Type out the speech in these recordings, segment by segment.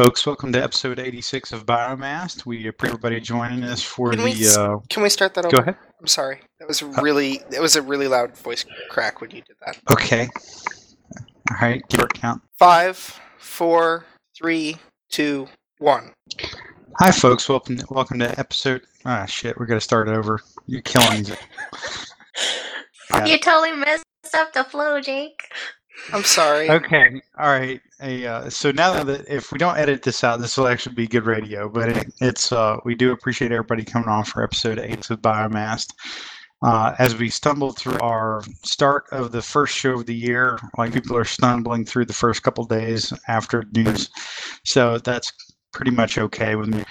folks. Welcome to episode 86 of Biomast. We appreciate everybody joining us for Can we the. s- Uh, Can we start that over? go ahead. I'm sorry. That was really that was a really loud voice crack when you did that. Okay. All right. Give it a count. Five, four, three, two, one. Hi, folks. Welcome. To, welcome to episode. Ah, shit. We're gonna start over. You're killing me. You totally messed up the flow, Jake. I'm sorry. Okay. All right. Hey, uh, so now that if we don't edit this out, this will actually be good radio. But it, it's uh, we do appreciate everybody coming on for episode eight of Biomast. Uh, as we stumble through our start of the first show of the year, like people are stumbling through the first couple days after news, so that's pretty much okay with me.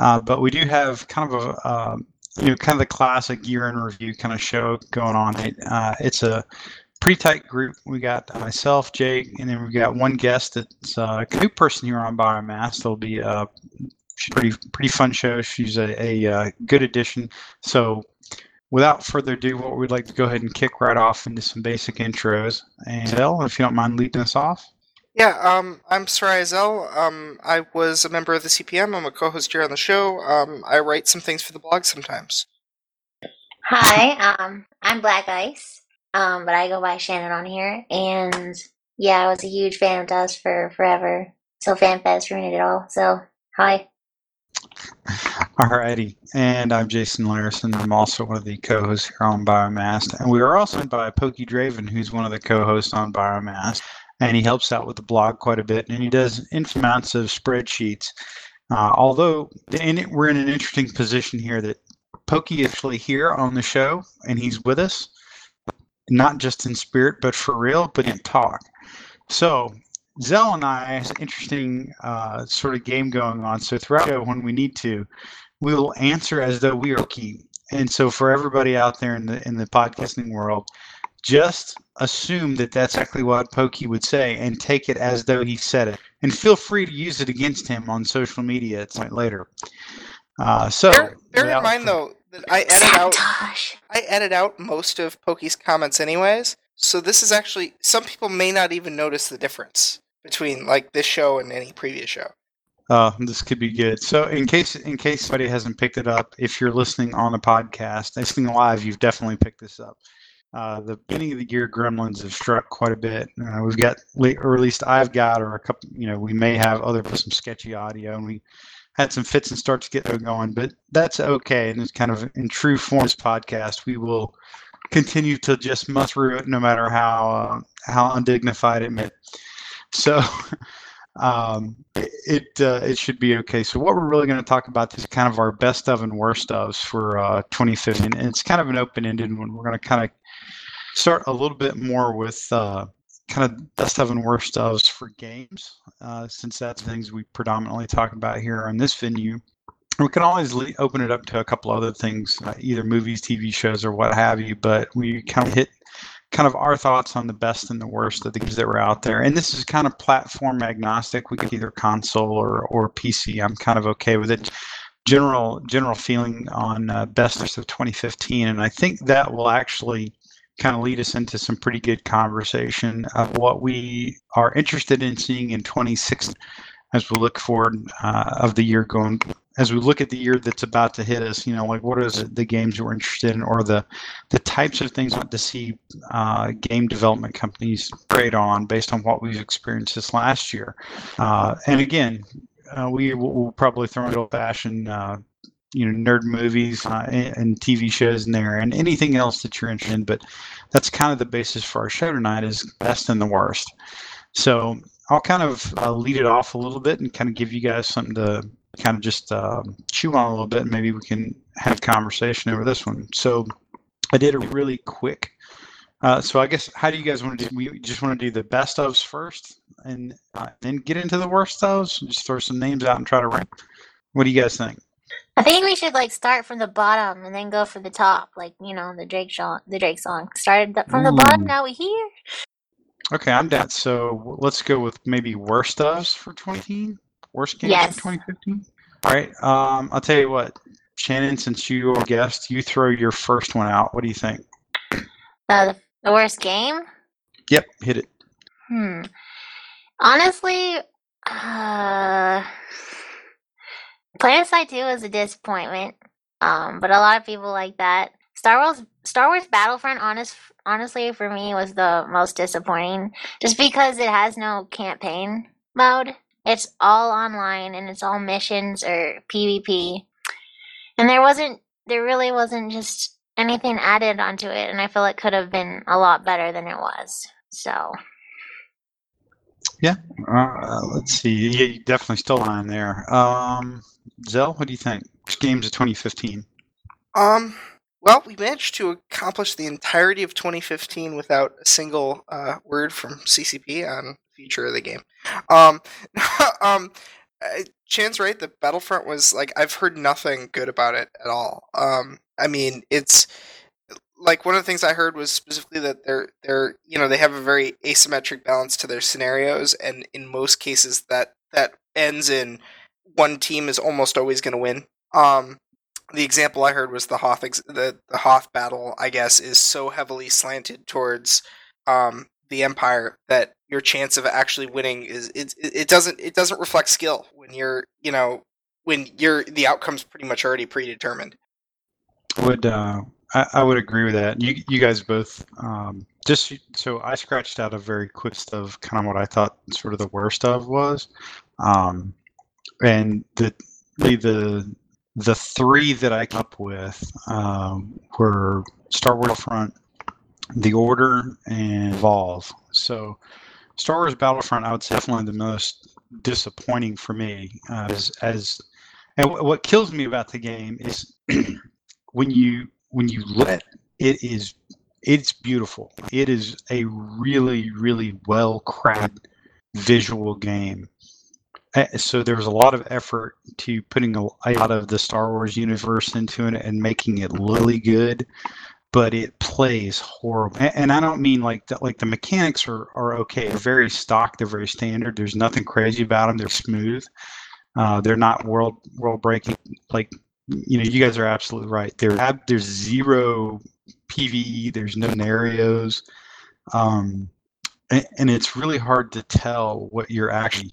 Uh, but we do have kind of a um, you know kind of the classic year in review kind of show going on. It, uh, it's a pretty tight group. We got myself, Jake, and then we got one guest that's uh, a new person here on Biomass. It'll be a pretty pretty fun show. She's a, a uh, good addition. So, without further ado, what we'd like to go ahead and kick right off into some basic intros. And Zell, if you don't mind leading us off. Yeah, um, I'm Sarai Zell. Um, I was a member of the CPM. I'm a co-host here on the show. Um, I write some things for the blog sometimes. Hi, um, I'm Black Ice, um, but I go by Shannon on here. And yeah, I was a huge fan of Dust for forever. So FanFest ruined it all. So hi. Alrighty, and I'm Jason Larison. I'm also one of the co-hosts here on Biomast, and we are also by Pokey Draven, who's one of the co-hosts on Biomast, and he helps out with the blog quite a bit, and he does infinite amounts of spreadsheets. Uh, although it, we're in an interesting position here that Pokey is actually here on the show, and he's with us, not just in spirit, but for real, but in talk. So Zell and I has an interesting uh, sort of game going on. So throughout when we need to, we will answer as though we are key. And so for everybody out there in the in the podcasting world, just assume that that's exactly what Pokey would say and take it as though he said it. And feel free to use it against him on social media at some point later. Uh, so Bear, bear in mind though I edit out I edit out most of Pokey's comments anyways. So this is actually some people may not even notice the difference between like this show and any previous show. Uh, this could be good. So, in case in case somebody hasn't picked it up, if you're listening on the podcast, listening live, you've definitely picked this up. Uh, the beginning of the year, Gremlins have struck quite a bit. Uh, we've got, le- or at least I've got, or a couple. You know, we may have other some sketchy audio, and we had some fits and starts to get going, but that's okay. And it's kind of in true form. This podcast, we will continue to just muster through it, no matter how uh, how undignified it may. So. um, it uh, it should be okay. So what we're really going to talk about is kind of our best of and worst ofs for uh, 2015, and it's kind of an open-ended one. We're going to kind of start a little bit more with uh, kind of best of and worst ofs for games, uh, since that's things we predominantly talk about here on this venue. We can always le- open it up to a couple other things, uh, either movies, TV shows, or what have you. But we kind of hit kind of our thoughts on the best and the worst of the games that were out there. And this is kind of platform agnostic. We could either console or, or PC. I'm kind of okay with it. General general feeling on uh, best of 2015, and I think that will actually kind of lead us into some pretty good conversation of what we are interested in seeing in 2016 as we look forward uh, of the year going as we look at the year that's about to hit us you know like what is the games we're interested in or the the types of things we want to see uh, game development companies trade on based on what we've experienced this last year. Uh, and again uh, we will we'll probably throw in old fashioned uh, you know nerd movies uh, and, TV shows in there and anything else that you're interested in but that's kind of the basis for our show tonight is best and the worst so I'll kind of uh, lead it off a little bit and kind of give you guys something to kind of just um, chew on a little bit. And maybe we can have conversation over this one. So I did a really quick. Uh, so I guess how do you guys want to do? We just want to do the best ofs first, and uh, then get into the worst ofs. Just throw some names out and try to rank. What do you guys think? I think we should like start from the bottom and then go for the top, like you know the Drake song. The Drake song started th- from the bottom. Now we here. Okay, I'm down. So let's go with maybe worst ofs for 2015. Worst games Yes. for 2015. All right. Um, I'll tell you what, Shannon. Since you are a guest, you throw your first one out. What do you think? Uh, the, the worst game. Yep, hit it. Hmm. Honestly, uh, PlanetSide 2 was a disappointment, um, but a lot of people like that. Star Wars Star Wars Battlefront honest honestly for me was the most disappointing just because it has no campaign mode. It's all online and it's all missions or PvP. And there wasn't there really wasn't just anything added onto it and I feel it could have been a lot better than it was. So Yeah. Uh, let's see. Yeah, you definitely still on there. Um, Zell, what do you think? Games of 2015? Um, well, we managed to accomplish the entirety of 2015 without a single uh, word from CCP on future of the game. Um, um, Chan's right. The Battlefront was like I've heard nothing good about it at all. Um, I mean, it's like one of the things I heard was specifically that they're they're you know they have a very asymmetric balance to their scenarios, and in most cases that that ends in one team is almost always going to win. Um, the example I heard was the Hoth ex- the the Hoth battle. I guess is so heavily slanted towards um, the Empire that your chance of actually winning is it, it doesn't it doesn't reflect skill when you're you know when you're the outcome's pretty much already predetermined. Would uh, I, I would agree with that. You you guys both um, just so I scratched out a very quick of kind of what I thought sort of the worst of was, um, and the the the three that I came up with um, were Star Wars Front, The Order, and Evolve. So Star Wars Battlefront, I would say definitely the most disappointing for me. Uh, as, as and w- what kills me about the game is when you when you let it is it's beautiful. It is a really really well crafted visual game. Uh, So there was a lot of effort to putting a, lot of the Star Wars universe into it and making it really good, but it plays horrible. And, I don't mean like that. Like the mechanics are are okay. They're very stock. They're very standard. There's nothing crazy about them. They're smooth. Uh, they're not world world breaking. Like you know, you guys are absolutely right. There there's zero PVE. There's no scenarios. Um, and, and it's really hard to tell what you're actually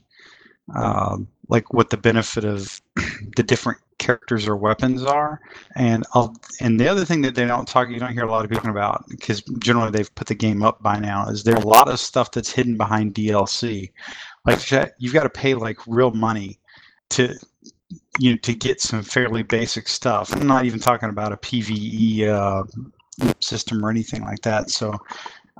um, like what the benefit of the different characters or weapons are. And I'll, and the other thing that they don't talk, you don't hear a lot of people about because generally they've put the game up by now, is there's a lot of stuff that's hidden behind DLC. Like you've got to pay like real money to you know to get some fairly basic stuff. I'm not even talking about a PVE uh, system or anything like that. So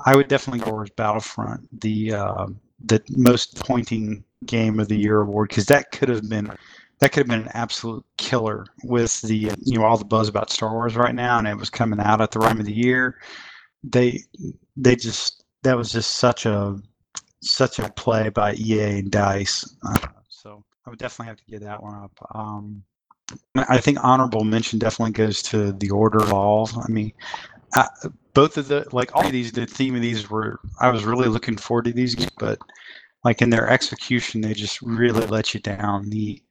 I would definitely go towards Battlefront, the uh, the most pointing game of the year award, because that could have been that could have been an absolute killer with the you know all the buzz about Star Wars right now, and it was coming out at the time of the year. They they just that was just such a such a play by EA and Dice. Uh, so I would definitely have to get that one up. Um, I think honorable mention definitely goes to the Order of All. I mean, uh, both of the like all of these, the theme of these were I was really looking forward to these, but like in their execution, they just really let you down. The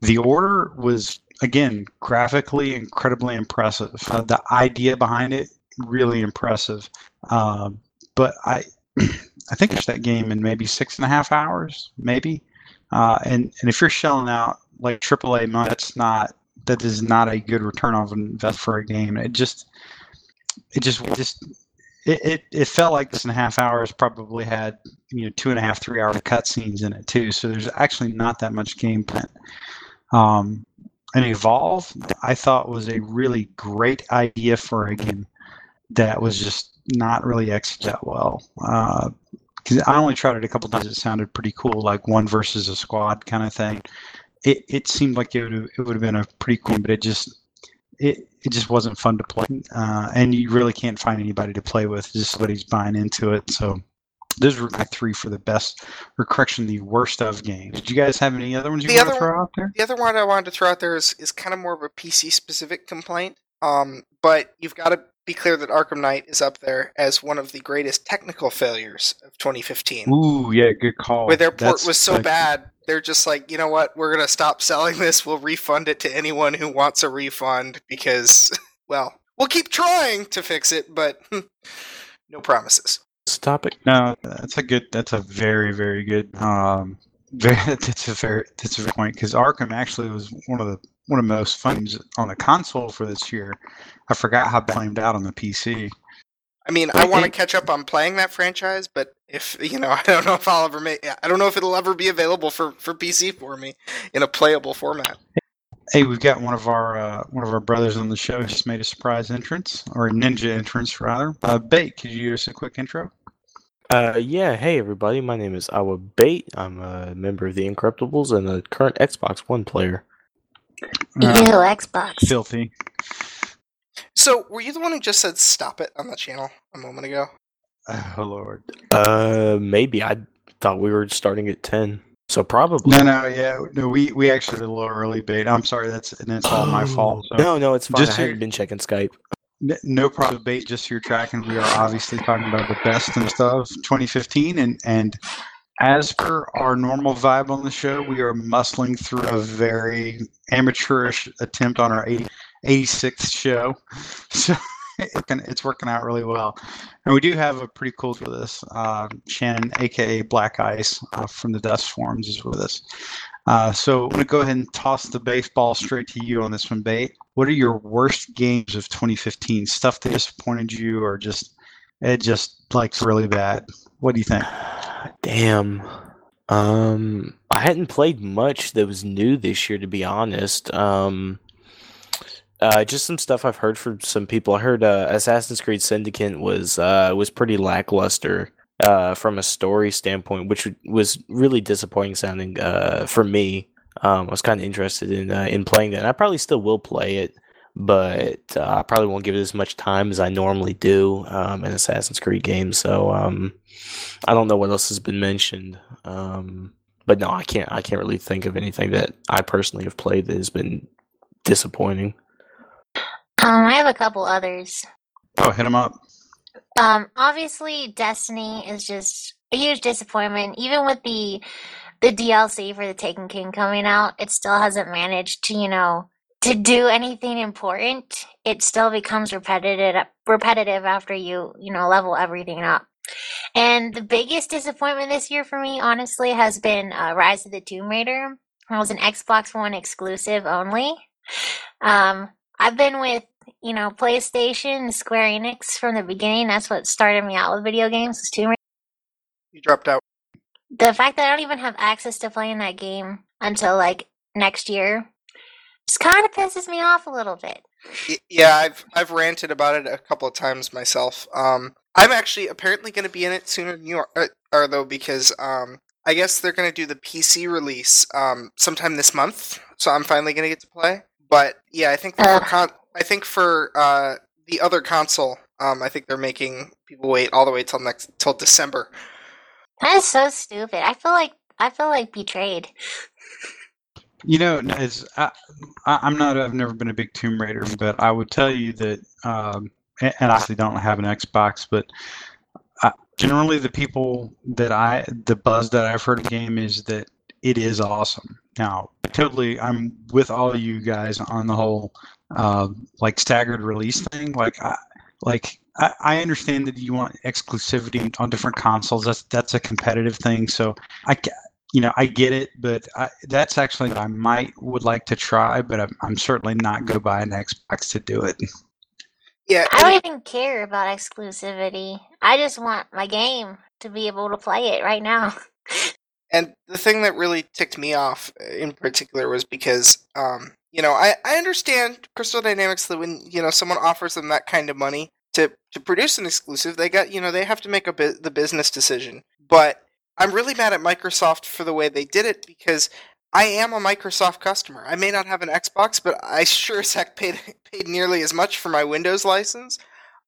the Order was again graphically incredibly impressive. Uh, the idea behind it really impressive, uh, but I I think it's that game in maybe six and a half hours, maybe. Uh, and and if you're shelling out like AAA money, that's not that is not a good return on invest for a game. It just it just just it, it, it felt like this and a half hours probably had you know two and a half three hour cutscenes in it too. So there's actually not that much gameplay. Um, and Evolve, I thought was a really great idea for a game that was just not really executed well. Because I only tried it a couple times. It sounded pretty cool, like one versus a squad kind of thing. It, it seemed like it would it would have been a pretty cool, but it just it, it just wasn't fun to play. Uh, and you really can't find anybody to play with. Just somebody's buying into it. So those were my three for the best, or correction, the worst of games. Did you guys have any other ones you The want to other throw out there? The other one I wanted to throw out there is, is kind of more of a PC specific complaint. Um, but you've got to be clear that Arkham Knight is up there as one of the greatest technical failures of 2015. Ooh, yeah, good call. where their port That's was so like- bad, they're just like, you know what, we're gonna stop selling this. We'll refund it to anyone who wants a refund because, well, we'll keep trying to fix it, but no promises. Stop it. No, that's a good. That's a very, very good um, very, that's a fair that's a fair point because Arkham actually was one of the one of the most fun games on the console for this year. I forgot how flamed out on the PC. I mean, I want to catch up on playing that franchise, but if you know, I don't know if I'll ever make. I don't know if it'll ever be available for for PC for me in a playable format. Hey, we've got one of our uh, one of our brothers on the show just made a surprise entrance or a ninja entrance rather. Uh, Bait, could you give us a quick intro? Uh, yeah. Hey, everybody. My name is Awa Bate. I'm a member of the Incorruptibles and a current Xbox One player. Ew, Uh, Xbox. filthy. So, were you the one who just said "stop it" on the channel a moment ago? Oh Lord. Uh, maybe I thought we were starting at ten, so probably. No, no, yeah, no. We we actually did a little early bait. I'm sorry. That's and it's all my fault. So. No, no, it's fine. Just I so hadn't been checking Skype. N- No problem, bait. Just your tracking. We are obviously talking about the best and stuff 2015, and and as per our normal vibe on the show, we are muscling through a very amateurish attempt on our 80, 86th show. So it can, it's working out really well, and we do have a pretty cool with us. Uh, Shannon, aka Black Ice, uh, from the Dust Forms, is with us. Uh, so I'm going to go ahead and toss the baseball straight to you on this one, Bait. What are your worst games of 2015? Stuff that disappointed you, or just it just like really bad? What do you think? Damn. Um, I hadn't played much that was new this year, to be honest. Um, uh, just some stuff I've heard from some people. I heard uh, Assassin's Creed Syndicate was uh, was pretty lackluster uh, from a story standpoint, which was really disappointing sounding uh, for me. Um, I was kind of interested in uh, in playing that. And I probably still will play it, but uh, I probably won't give it as much time as I normally do um, in Assassin's Creed games. So um, I don't know what else has been mentioned. Um, but no, I can't. I can't really think of anything that I personally have played that has been disappointing. Um, I have a couple others. Oh, hit them up. Um, obviously, Destiny is just a huge disappointment. Even with the the DLC for the Taken King coming out, it still hasn't managed to, you know, to do anything important. It still becomes repetitive repetitive after you, you know, level everything up. And the biggest disappointment this year for me, honestly, has been uh, Rise of the Tomb Raider. It was an Xbox One exclusive only. Um, I've been with you know, PlayStation, Square Enix from the beginning. That's what started me out with video games. Was Tomb Raider. You dropped out. The fact that I don't even have access to playing that game until like next year just kind of pisses me off a little bit. Yeah, I've I've ranted about it a couple of times myself. Um, I'm actually apparently going to be in it sooner than you are, uh, are though, because um, I guess they're going to do the PC release um sometime this month. So I'm finally going to get to play. But yeah, I think for Ugh. con- I think for uh the other console, um, I think they're making people wait all the way till next till December. That is so stupid. I feel like I feel like betrayed. You know, as I, I'm not, I've never been a big Tomb Raider, but I would tell you that, um, and, I actually don't have an Xbox, but I, generally the people that I, the buzz that I've heard of the game is that it is awesome. Now, totally, I'm with all you guys on the whole, uh, like staggered release thing. Like, I, like I, I understand that you want exclusivity on different consoles. That's that's a competitive thing. So I, you know, I get it, but I, that's actually what I might would like to try, but I'm, I'm certainly not going to buy an Xbox to do it. Yeah, I don't even care about exclusivity. I just want my game to be able to play it right now. And the thing that really ticked me off uh, in particular was because, um, you know, I, I understand Crystal Dynamics that when, you know, someone offers them that kind of money to, to produce an exclusive, they got, you know, they have to make a bu- the business decision. But I'm really mad at Microsoft for the way they did it because I am a Microsoft customer. I may not have an Xbox, but I sure as heck paid, paid nearly as much for my Windows license.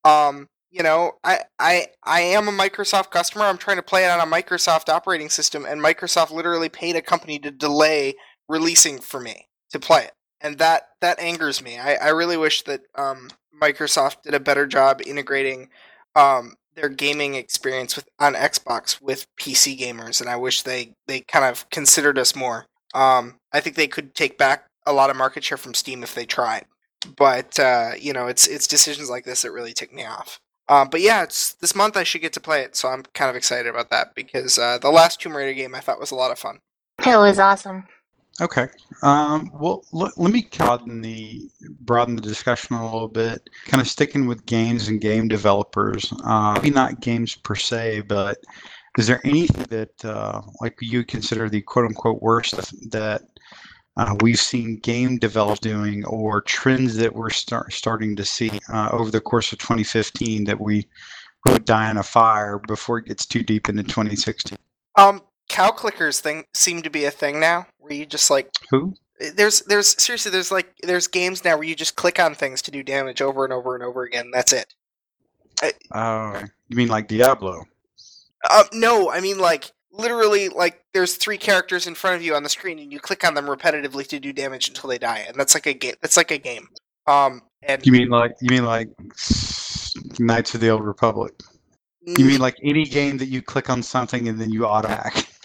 Um, you know, I, I I am a Microsoft customer. I'm trying to play it on a Microsoft operating system, and Microsoft literally paid a company to delay releasing for me to play it, and that that angers me. I, I really wish that um, Microsoft did a better job integrating um, their gaming experience with on Xbox with PC gamers, and I wish they they kind of considered us more. Um, I think they could take back a lot of market share from Steam if they tried, but uh, you know, it's it's decisions like this that really tick me off. Um, but yeah, it's this month I should get to play it, so I'm kind of excited about that because uh, the last Tomb Raider game I thought was a lot of fun. It was awesome. Okay. Um, well, l- let me broaden the broaden the discussion a little bit. Kind of sticking with games and game developers. Uh, maybe not games per se, but is there anything that uh, like you consider the quote unquote worst that uh, we've seen game developers doing, or trends that we're start, starting to see uh, over the course of 2015 that we would die in a fire before it gets too deep into 2016? Um, cow clickers thing seem to be a thing now, where you just like Who? there's there's seriously there's like there's games now where you just click on things to do damage over and over and over again. That's it. Oh, you mean like Diablo? Uh, no, I mean like literally like there's three characters in front of you on the screen and you click on them repetitively to do damage until they die, and that's like a game. That's like a game. Um, and You mean like you mean like Knights of the Old Republic? You mean like any game that you click on something and then you auto hack?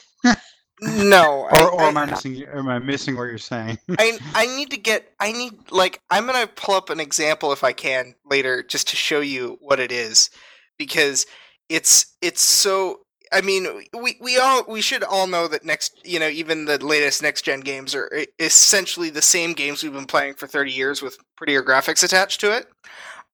no? Or, or I, am I missing? Am I missing what you're saying? I I need to get I need like I'm gonna pull up an example if I can later just to show you what it is because it's it's so I mean we we all we should all know that next you know even the latest next gen games are essentially the same games we've been playing for 30 years with prettier graphics attached to it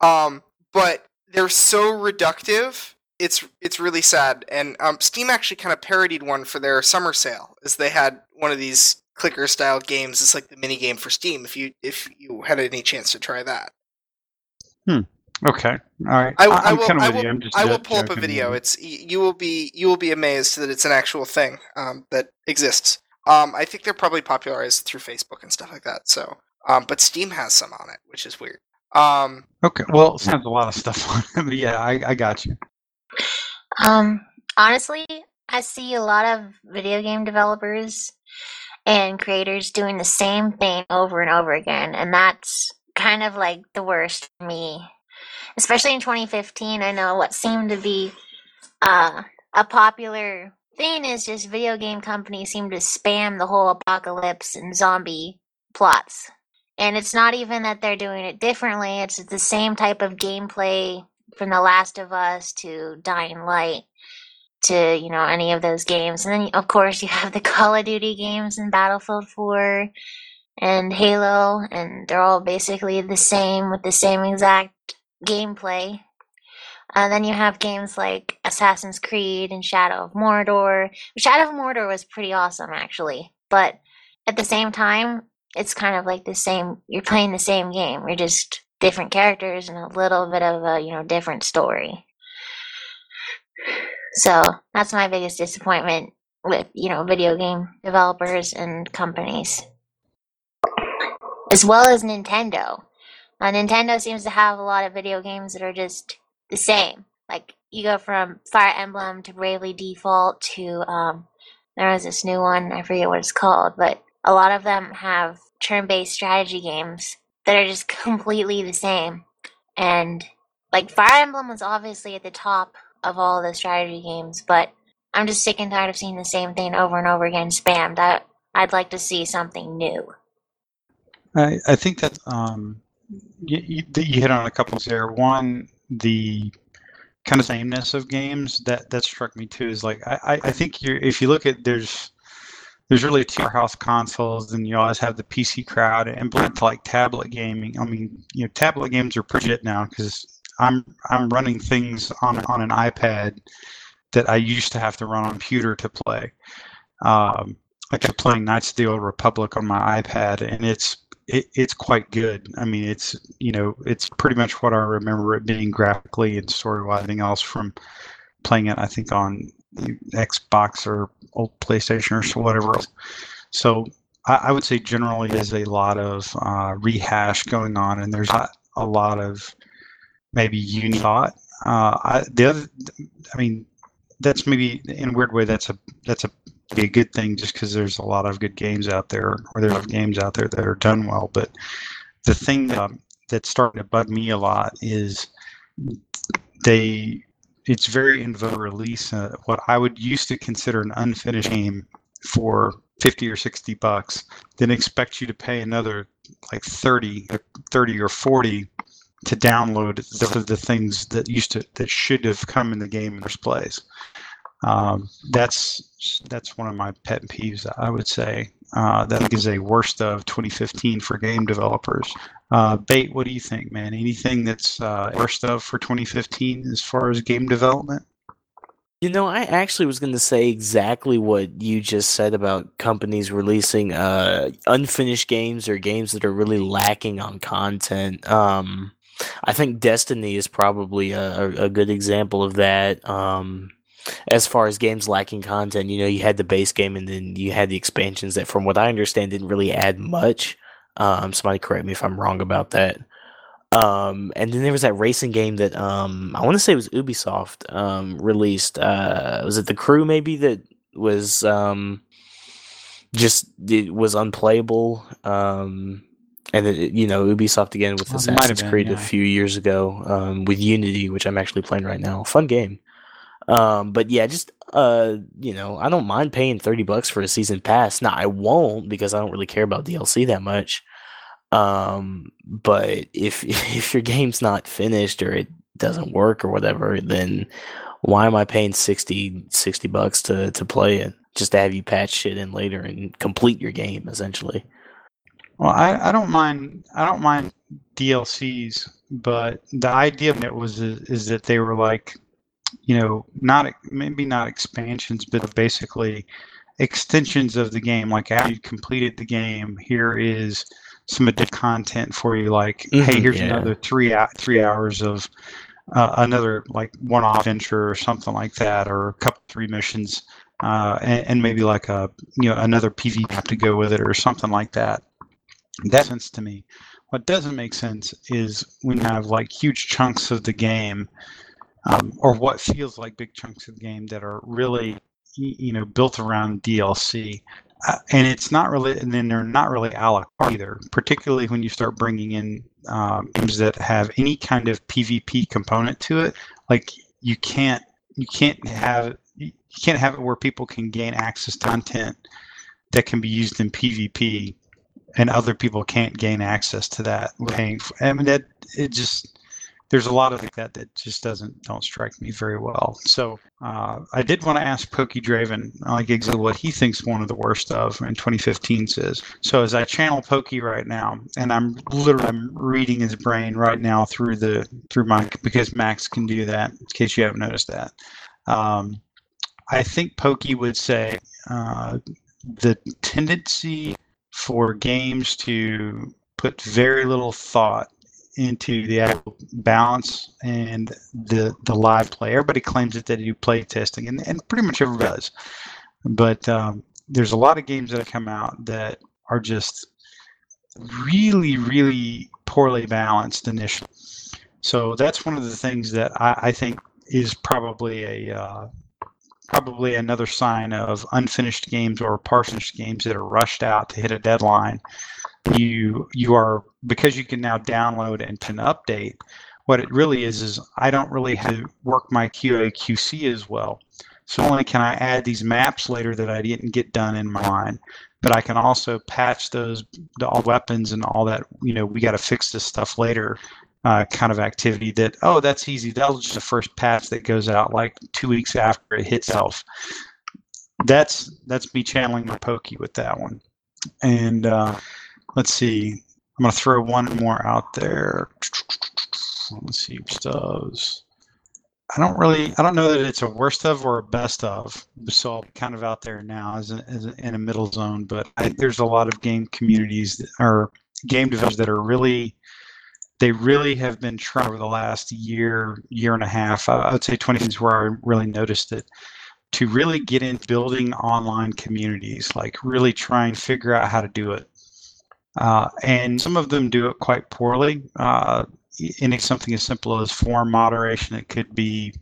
um but they're so reductive it's it's really sad and um, steam actually kind of parodied one for their summer sale as they had one of these clicker style games it's like the mini game for steam if you if you had any chance to try that Hmm. Okay, all right. I, I, will. kind of I will, you. I'm just I will pull up a video. It's you will be you will be amazed that it's an actual thing um, that exists. Um, I think they're probably popularized through Facebook and stuff like that. So, um, but Steam has some on it, which is weird. Um. Okay, well, it sounds a lot of stuff on it, yeah, I, I got you. Um, honestly, I see a lot of video game developers and creators doing the same thing over and over again, and that's kind of like the worst for me. Especially in 2015, I know what seemed to be uh, a popular thing is just video game companies seem to spam the whole apocalypse and zombie plots. And it's not even that they're doing it differently, it's the same type of gameplay from The Last of Us to Dying Light to, you know, any of those games. And then, of course, you have the Call of Duty games and Battlefield 4 and Halo, and they're all basically the same with the same exact gameplay. And then you have games like Assassin's Creed and Shadow of Mordor. Shadow of Mordor was pretty awesome, actually. But at the same time, it's kind of like the same. You're playing the same game. You're just different characters and a little bit of a you know different story. So that's my biggest disappointment with you know video game developers and companies, as well as Nintendo. Uh, Nintendo seems to have a lot of video games that are just the same. Like you go from Fire Emblem to Bravely Default to um, there was this new one I forget what it's called, but a lot of them have turn-based strategy games that are just completely the same. And like Fire Emblem was obviously at the top of all the strategy games, but I'm just sick and tired of seeing the same thing over and over again spammed. I, I'd like to see something new. I, I think that um, you, you, hit on a couple there. One, the kind of sameness of games that that struck me too is like I- I think you're if you look at there's there's really two house consoles and you always have the PC crowd and blend to like tablet gaming. I mean, you know, tablet games are pretty good now because I'm I'm running things on on an iPad that I used to have to run on a computer to play. Um, like I'm playing Knights of the Old Republic on my iPad, and it's it, it's quite good. I mean, it's you know, it's pretty much what I remember it being graphically and story wise, everything else from playing it. I think on Xbox or old PlayStation or whatever. So I, I would say generally is a lot of uh, rehash going on, and there's not a lot of maybe unique thought. Uh, I, the other, I mean, that's maybe in a weird way that's a that's a be a good thing just because there's a lot of good games out there, or there's games out there that are done well. But the thing that, um, that's starting to bug me a lot is they it's very in vogue release uh, what I would used to consider an unfinished game for 50 or 60 bucks, then expect you to pay another like 30, or 30 or 40 to download the, the things that used to that should have come in the game in first place. Um, that's that's one of my pet peeves. I would say uh, that is a worst of 2015 for game developers. Uh, Bait, what do you think, man? Anything that's uh, worst of for 2015 as far as game development? You know, I actually was going to say exactly what you just said about companies releasing uh, unfinished games or games that are really lacking on content. Um, I think Destiny is probably a, a good example of that. Um, as far as games lacking content, you know, you had the base game and then you had the expansions that, from what I understand, didn't really add much. Um, somebody correct me if I'm wrong about that. Um, and then there was that racing game that um, I want to say it was Ubisoft um, released. Uh, was it the crew maybe that was um, just it was unplayable? Um, and it, you know Ubisoft again with Well, Assassin's been, Creed yeah. a few years ago um, with Unity, which I'm actually playing right now. Fun game. Um, but yeah, just uh, you know, I don't mind paying thirty bucks for a season pass. Now I won't because I don't really care about DLC that much. Um, but if if your game's not finished or it doesn't work or whatever, then why am I paying 60, 60 bucks to to play it just to have you patch shit in later and complete your game essentially? Well, I, I don't mind I don't mind DLCs, but the idea of it was is, is that they were like, you know, not maybe not expansions, but basically extensions of the game. Like after you completed the game, here is some additional content for you. Like, hey, Mhm, here's yeah. another three three hours of uh, another like one-off adventure or something like that, or a couple three missions, uh, and, and maybe like a you know another PV map to go with it or something like that. That makes sense to me. What doesn't make sense is when you have like huge chunks of the game, um, or what feels like big chunks of the game that are really, you know, built around DLC, uh, and it's not really, and then they're not really a la carte either. Particularly when you start bringing in um, games that have any kind of PvP component to it, like you can't, you can't have, you can't have it where people can gain access to content that can be used in PvP and other people can't gain access to that paying for, I mean that it just there's a lot of that that just doesn't don't strike me very well. So uh, I did want to ask Pokey Draven like exactly what he thinks one of the worst of in 2015 says. So as I channel Pokey right now, and I'm literally I'm reading his brain right now through the through my because Max can do that. In case you haven't noticed that, um, I think Pokey would say uh, the tendency for games to put very little thought into the actual balance and the the live play. Everybody claims that they do play testing, and, and pretty much everybody does. But um, there's a lot of games that have come out that are just really, really poorly balanced initially. So that's one of the things that I, I think is probably a uh, probably another sign of unfinished games or partial games that are rushed out to hit a deadline. You you are because you can now download and can update. What it really is is I don't really have to work my QA QC as well. So only can I add these maps later that I didn't get done in my line, but I can also patch those all weapons and all that. You know, we got to fix this stuff later. Uh, kind of activity that oh that's easy that'll just the first patch that goes out like two weeks after it hits itself that's that's me channeling my pokey with that one and uh, let's see i'm going to throw one more out there let's see stubs i don't really i don't know that it's a worst of or a best of so i'm kind of out there now as, a, as a, in a middle zone but I, there's a lot of game communities that are game developers that are really they really have been trying over the last year, year and a half. I, I would say 20 is where I really noticed it to really get in building online communities, like really try and figure out how to do it. Uh, and some of them do it quite poorly. Uh, it's something as simple as form moderation. It could be,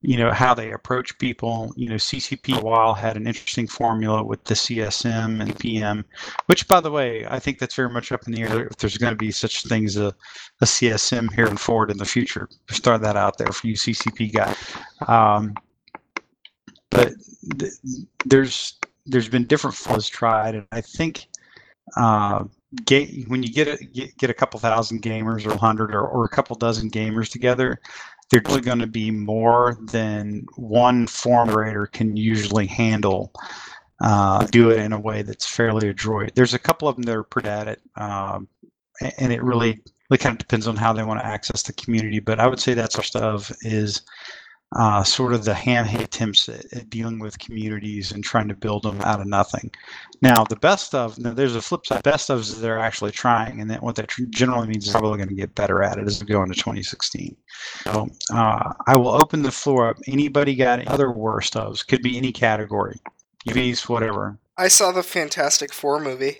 you know, how they approach people. You know, CCP a while had an interesting formula with the CSM and PM, which, by the way, I think that's very much up in the air if there's going to be such things as a, a CSM here and forward in the future. Start that out there for you CCP guys. Um, but th- there's there's been different flows tried, and I think uh, ga- when you get a get, get a couple thousand gamers or a hundred or, or a couple dozen gamers together, they're really going to be more than one forum moderator can usually handle. Uh, do it in a way that's fairly adroit. There's a couple of them that are pretty at it, um, and it really it kind of depends on how they want to access the community. But I would say that sort of stuff is uh, sort of the handheld attempts at, at dealing with communities and trying to build them out of nothing. Now, the best of now, there's a flip side. Best of is they're actually trying, and that what that tr- generally means is they're probably going to get better at it as we go into 2016. So uh, I will open the floor up. Anybody got any other worst ofs? Could be any category, UVs, whatever. I saw the Fantastic Four movie.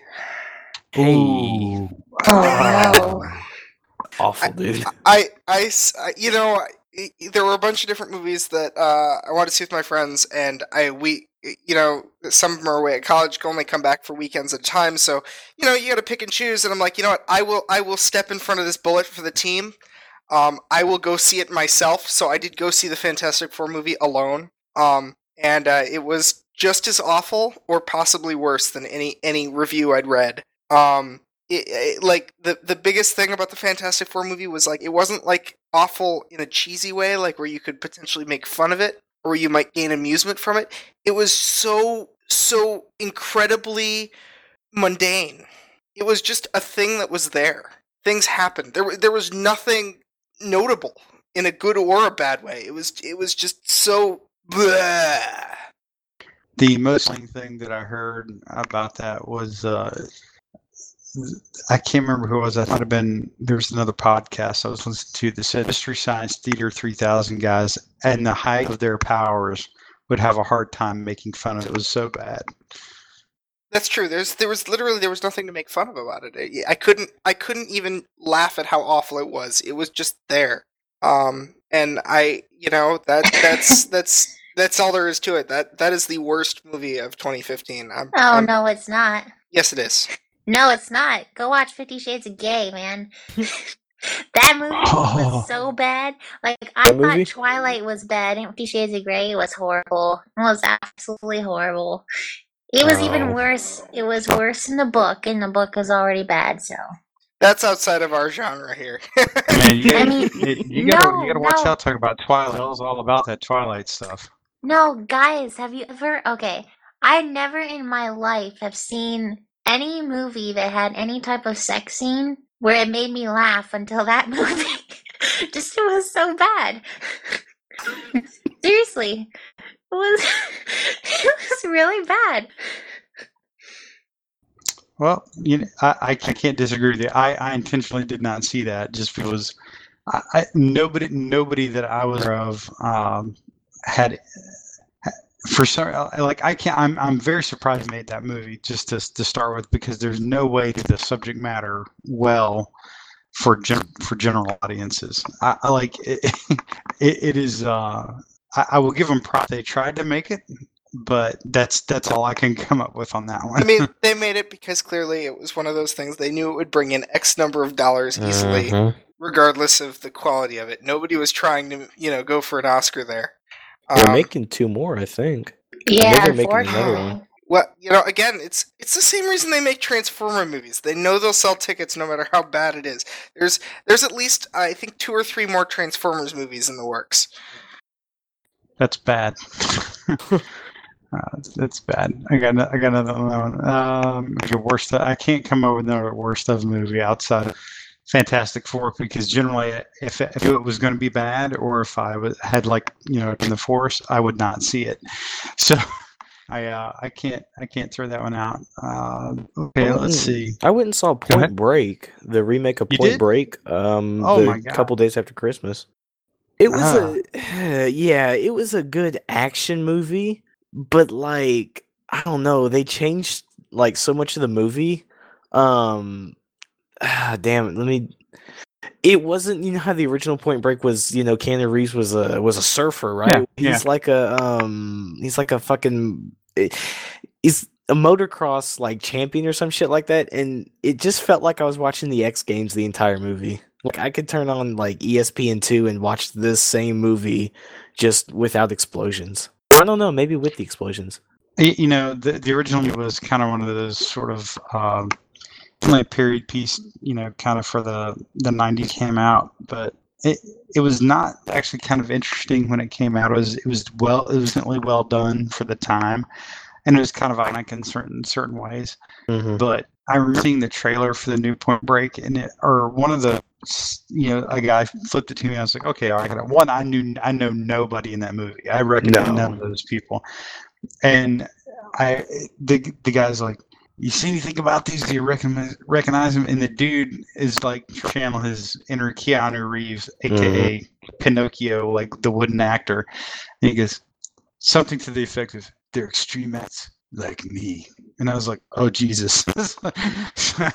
Hey. Ooh. Oh no. Awful, dude. I, I, you know, I- there were a bunch of different movies that uh, I wanted to see with my friends, and I we, you know, some of them are away at college, can only come back for weekends at a time. So, you know, you got to pick and choose. And I'm like, you know what? I will, I will step in front of this bullet for the team. Um, I will go see it myself. So I did go see the Fantastic Four movie alone. Um, and uh, it was just as awful, or possibly worse than any any review I'd read. Um, it, it, like the the biggest thing about the Fantastic Four movie was like it wasn't like awful in a cheesy way, like where you could potentially make fun of it or you might gain amusement from it. It was so so incredibly mundane. It was just a thing that was there. Things happened. There there was nothing notable in a good or a bad way. It was it was just so. Bleh. The most thing that I heard about that was uh, I can't remember who it was. That might have been there was another podcast I was listening to that said Mystery Science Theater 3000 guys and the height of their powers would have a hard time making fun of it. It was so bad. That's true. There's there was literally there was nothing to make fun of about it. I- I couldn't I couldn't even laugh at how awful it was. It was just there. Um and I you know that that's that's that's all there is to it. That that is the worst movie of 2015. I'm, Oh I'm- no, it's not. Yes, it is. No, it's not. Go watch Fifty Shades of Gay, man. that movie Oh. was so bad. Like I What thought movie? Twilight was bad, and Fifty Shades of Grey was horrible. It was absolutely horrible. It was even Oh. worse. It was worse in the book, and the book was already bad. So That's outside of our genre here. Man, you, I mean, it- you gotta no, you gotta watch no. out talking about Twilight. It was all about that Twilight stuff. no, guys, have you ever? Okay, I never in my life have seen any movie that had any type of sex scene where it made me laugh until that movie. Just it was so bad. Seriously, it was it was really bad. Well, you know, I, I can't disagree with you. I, I intentionally did not see that just because I, I, nobody nobody that I was of um, had for some like I can't. I'm I'm very surprised they made that movie just to to start with because there's no way to the subject matter well for gen, for general audiences. I, I like it, it. It is. Uh, I, I will give them props. They tried to make it, but that's that's all I can come up with on that one. I mean, they made it because clearly it was one of those things they knew it would bring in X number of dollars easily, Mhm. regardless of the quality of it. Nobody was trying to, you know, go for an Oscar there. They're Um, making two more, I think. Yeah, they're making another one. Well, you know, again, it's it's the same reason they make Transformer movies. They know they'll sell tickets no matter how bad it is. There's there's at least I think two or three more Transformers movies in the works. That's bad. uh, that's bad. I got no- I got another one. Um, your worst. I can't come up with another worst of movie outside of Fantastic Four because generally, if if it was going to be bad or if I was, had like you know in the force, I would not see it. So. I uh, I can't I can't throw that one out. Uh, okay, let's see. I went and saw. Point Break, the remake of You Point did? Break, um, Oh the my God. couple days after Christmas. It was Ah. a yeah, it was a good action movie, but like I don't know, they changed like so much of the movie. Um, ah, damn it, let me. It wasn't you know how the original Point Break was. You know, Keanu Reeves was a was a surfer, right? Yeah, He's like a um, he's like a fucking. eh, He's a motocross like champion or some shit like that, and it just felt like I was watching the X Games the entire movie. Like I could turn on like ESPN two and watch this same movie just without explosions. I don't know, maybe with the explosions. You know, the the original was kind of one of those sort of um, definitely a period piece, you know, kind of for the the '90s came out, but it it was not actually kind of interesting when it came out. It was it was well it was certainly well done for the time, and it was kind of iconic in certain certain ways. hmm But I remember seeing the trailer for the new Point Break, and it or one of the you know a guy flipped it to me. I was like, okay, I got. One, I knew I know nobody in that movie. I recognize No. none of those people, and I the the guy's like. You see anything about these? Do you recognize recognize him? And the dude is like channel his inner Keanu Reeves, aka Pinocchio, like the wooden actor. And he goes something to the effect of "They're extremists like me," and I was like, "Oh Jesus!" that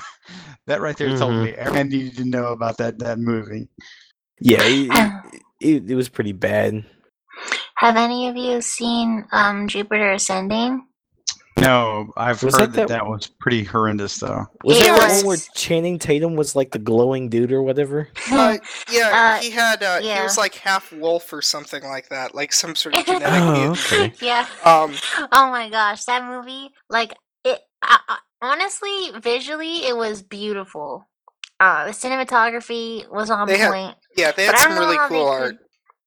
right there told Mhm. me everyone needed to know about that that movie. Yeah, it, it, it was pretty bad. Have any of you seen um, Jupiter Ascending? No, I've Was heard that that, that- that was pretty horrendous though. Was It that the one where Channing Tatum was like the glowing dude or whatever? Uh, yeah, Uh, he had uh, he was like half wolf or something like that, like some sort of genetic Oh, okay. yeah. Um, Oh my gosh, that movie, like it. I, I, honestly, visually, it was beautiful. Uh, the cinematography was on They had point. yeah, they had some really how they cool could- art.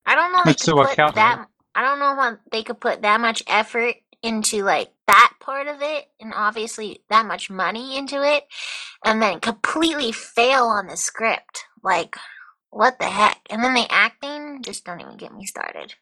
I don't know. They It's could put that. I don't know how they could put that much effort into like that part of it, and obviously that much money into it, and then completely fail on the script. Like, what the heck? And then the acting, just don't even get me started.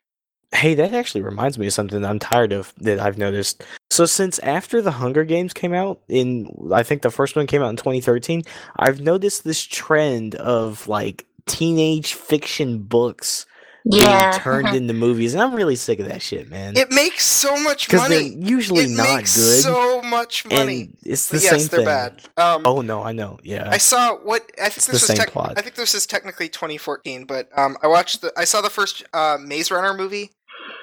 Hey, that actually reminds me of something I'm tired of that I've noticed. So since after the Hunger Games came out in I think the first one came out in 2013, I've noticed this trend of like teenage fiction books Yeah. being turned into movies, and I'm really sick of that shit, man. It makes so much Because they're money. usually it not makes good, so much money. and it's the But yes, same they're thing. bad. Um, Oh no, I know. Yeah, I saw what I think It's the this was. same Tec- plot. I think this is technically 2014, but um, I watched the. I saw the first uh, Maze Runner movie.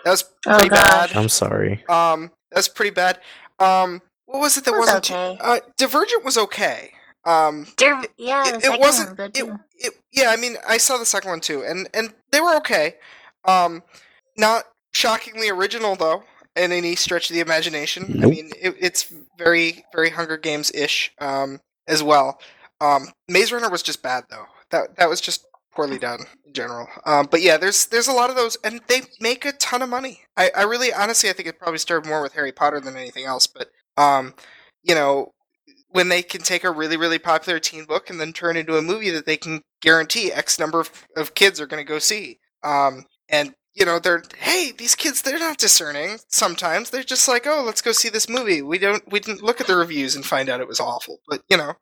That was Oh, pretty gosh. I'm sorry. bad. Um, that's pretty bad. Um, what was it that It was wasn't? okay. uh, Divergent was okay. Um, Dir- yeah, it, it wasn't. one's It, it, yeah, I mean, I saw the second one too, and and they were okay. Um, not shockingly original though, in any stretch of the imagination. I mean, it, it's very very Hunger Games ish um, as well. Um, Maze Runner was just bad though. That that was just poorly done in general. Um, but yeah, there's there's a lot of those, and they make a ton of money. I, I really honestly I think it probably started more with Harry Potter than anything else. But um, you know, when they can take a really really popular teen book and then turn into a movie that they can guarantee X number of, of kids are going to go see. Um, and you know they're hey these kids they're not discerning sometimes they're just like oh let's go see this movie we don't we didn't look at the reviews and find out it was awful but you know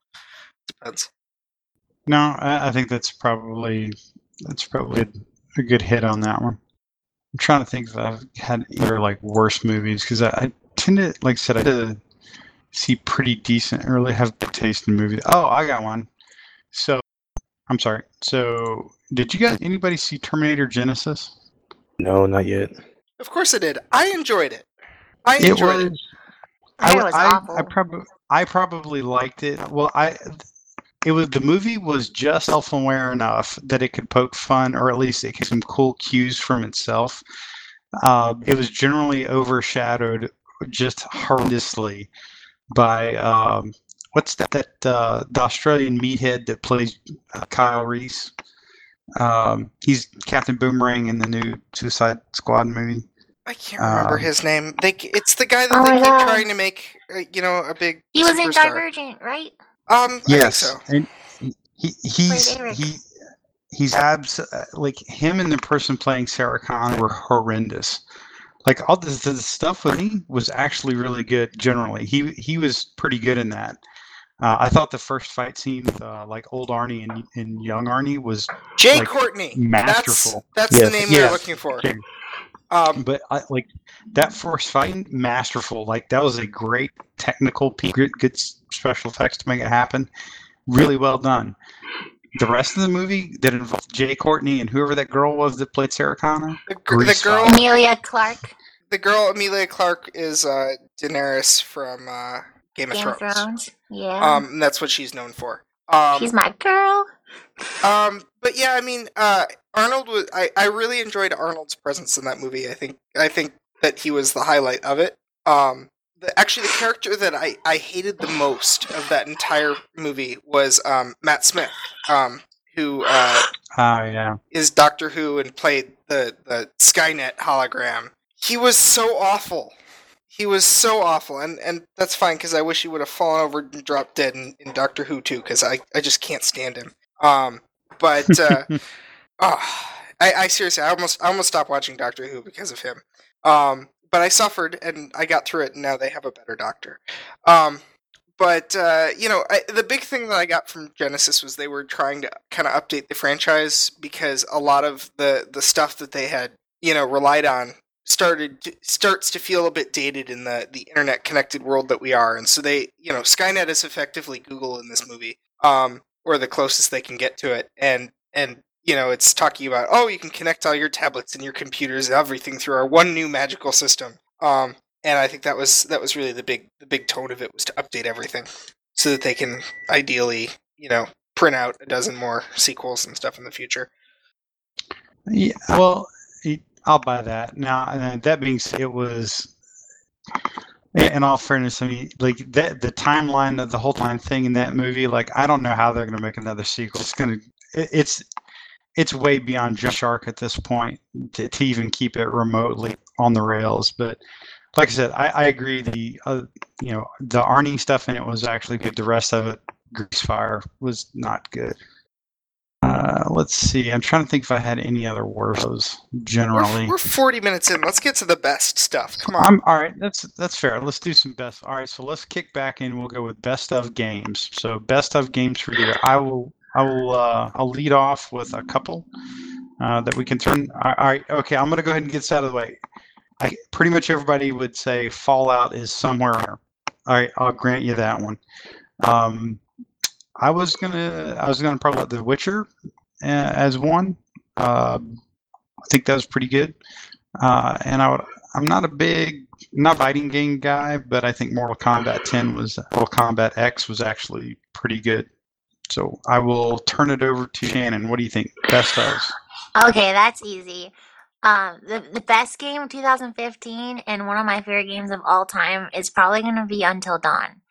depends No, I, think that's probably that's probably a good hit on that one. I'm trying to think if I've had either like worse movies because I, I tend to, like I said, I tend to see pretty decent, or really have good taste in movies. Oh, I got one. So, I'm sorry. So, did you guys anybody see Terminator Genisys? No, not yet. of course i did i enjoyed it i enjoyed it, was. I heard it was I, awful. I probably I probably liked it. Well, I it was the movie was just self-aware enough that it could poke fun, or at least it could some cool cues from itself. Uh, it was generally overshadowed just horrendously by um, what's that that uh, the Australian meathead that plays uh, Kyle Reese. Um, he's Captain Boomerang in the new Suicide Squad movie. i can't remember um, his name they it's the guy that Oh they my keep God. trying to make uh, you know a big He was in. Divergent, right? um Yes, i think so and he, he he's Eric. he he's abs like him and the person playing Sarah Connor were horrendous. Like all this, the stuff with me was actually really good. Generally, he he was pretty good in that. Uh, I thought the first fight scene with uh, like old Arnie and, and young Arnie was, jay like, courtney masterful. that's, that's Yes. the name they're looking for um but I, like that first fight, masterful. Like that was a great technical piece, good, good special effects to make it happen. Really well done. The rest of the movie that involved Jai Courtney and whoever that girl was that played Sarah Connor. the, gr- the girl. Emilia Clarke, the girl Emilia Clarke is uh, Daenerys from uh, Game of Game of Thrones. Thrones. Yeah, Um, and that's what she's known for. Um, she's my girl. um, but yeah, I mean, uh, Arnold was. I, I really enjoyed Arnold's presence in that movie. I think I think that he was the highlight of it. Um, the, actually the character that I, I hated the most of that entire movie was um, Matt Smith, um, who uh, Oh yeah. is Doctor Who and played the the Skynet hologram. He was so awful. He was so awful, and and that's fine because I wish he would have fallen over and dropped dead in, in Doctor Who too, because I I just can't stand him. Um, but uh, oh, I, I seriously, I almost I almost stopped watching Doctor Who because of him. Um, but I suffered and I got through it, and now they have a better doctor. Um, but uh, you know, I, the big thing that I got from Genisys was they were trying to kind of update the franchise because a lot of the the stuff that they had you know relied on started starts to feel a bit dated in the the internet connected world that we are, and so they you know Skynet is effectively Google in this movie, um, or the closest they can get to it, and and you know it's talking about oh you can connect all your tablets and your computers and everything through our one new magical system. Um, and I think that was that was really the big the big tone of it was to update everything so that they can ideally you know print out a dozen more sequels and stuff in the future. Yeah, well, I'll buy that. Now, uh, that being said, it was, in all fairness, I mean, like that the timeline of the whole time thing in that movie, like I don't know how they're going to make another sequel. It's going to, it's, it's way beyond Jump Shark at this point to, to even keep it remotely on the rails. But like I said, I, I agree. The, uh, you know, the Arnie stuff in it was actually good. The rest of it, Grease Fire, was not good. Uh, let's see. I'm trying to think if I had any other Warfos generally. We're, we're 40 minutes in. Let's get to the best stuff. Come on. I'm all right. That's that's fair. Let's do some best. All right, so let's kick back and we'll go with best of games. So best of games for you. I will I will uh, I'll lead off with a couple uh, that we can turn. All right, okay. I'm gonna go ahead and get this out of the way. I pretty much everybody would say Fallout is somewhere. All right, I'll grant you that one. Um, I was gonna I was gonna probably The Witcher uh, as one. Uh, I think that was pretty good. Uh, and I would I'm not a big not fighting game guy, but I think Mortal Kombat 10 was Mortal Kombat X was actually pretty good. So I will turn it over to Shannon. What do you think? Best of. Okay, that's easy. Um, the the best game of 2015 and one of my favorite games of all time is probably going to be Until Dawn.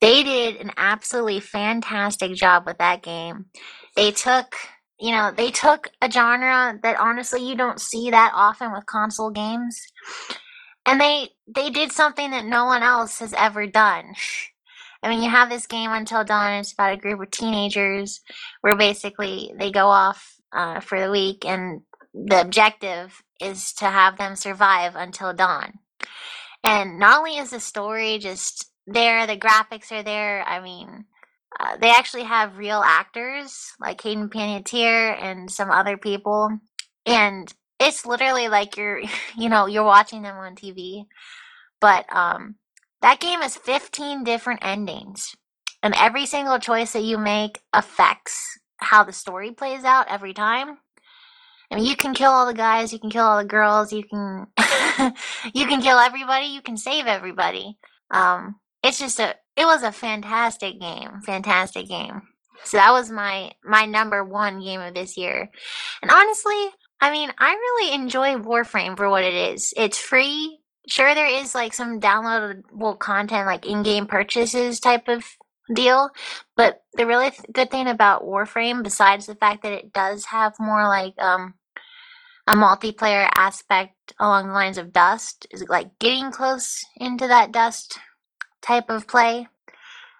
They did an absolutely fantastic job with that game. They took, you know, they took a genre that honestly you don't see that often with console games, and they they did something that no one else has ever done. I mean, you have this game Until Dawn. It's about a group of teenagers where basically they go off uh, for the week, and the objective is to have them survive until dawn. And not only is the story just there, the graphics are there. I mean, uh, they actually have real actors like Hayden Panettiere and some other people, and it's literally like you're, you know, you're watching them on TV. But um, that game has 15 different endings, and every single choice that you make affects how the story plays out every time. I mean, you can kill all the guys, you can kill all the girls, you can you can kill everybody, you can save everybody. Um, it's just a it was a fantastic game, fantastic game. So that was my my number one game of this year. And honestly, I mean, I really enjoy Warframe for what it is. It's free. Sure, there is like some downloadable content, like in-game purchases type of deal. But the really th- good thing about Warframe, besides the fact that it does have more like um a multiplayer aspect along the lines of Dust, is like getting close into that Dust type of play.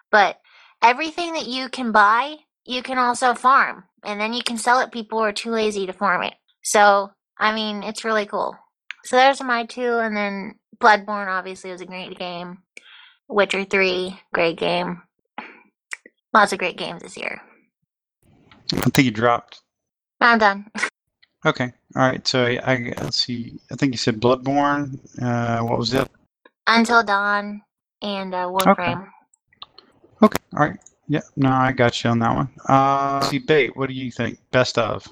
But everything that you can buy, you can also farm, and then you can sell it people who are too lazy to farm it. So, I mean, it's really cool. So there's my two, and then Bloodborne obviously was a great game. Witcher 3, great game. Lots of great games this year. I think you dropped. I'm done. Okay. All right. So I, I let's see. I think you said Bloodborne. Uh, what was it? Until Dawn and uh, Warframe. Okay. All right. Yeah. No, I got you on that one. Uh, let's see, bait. What do you think? Best of.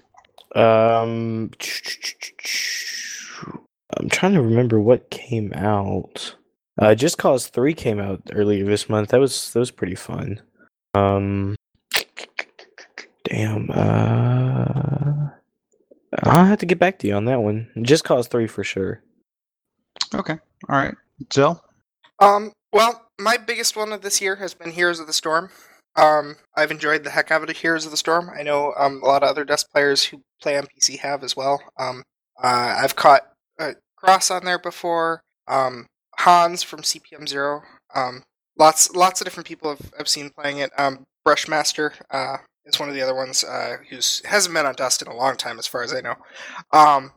Um, I'm trying to remember what came out. Uh, Just Cause Three came out earlier this month. That was that was pretty fun. Um, damn. Uh, I'll have to get back to you on that one. Just Cause Three for sure. Okay. All right. Jill. Um, Well, my biggest one of this year has been Heroes of the Storm. Um, I've enjoyed the heck out of Heroes of the Storm. I know um, a lot of other Dust players who play on PC have as well. Um, uh, I've caught Cross on there before. Um, Hans from CPM Zero. Um, lots, lots of different people have, have seen playing it. Um, Brushmaster uh, is one of the other ones uh, who's hasn't been on Dust in a long time, as far as I know. Um,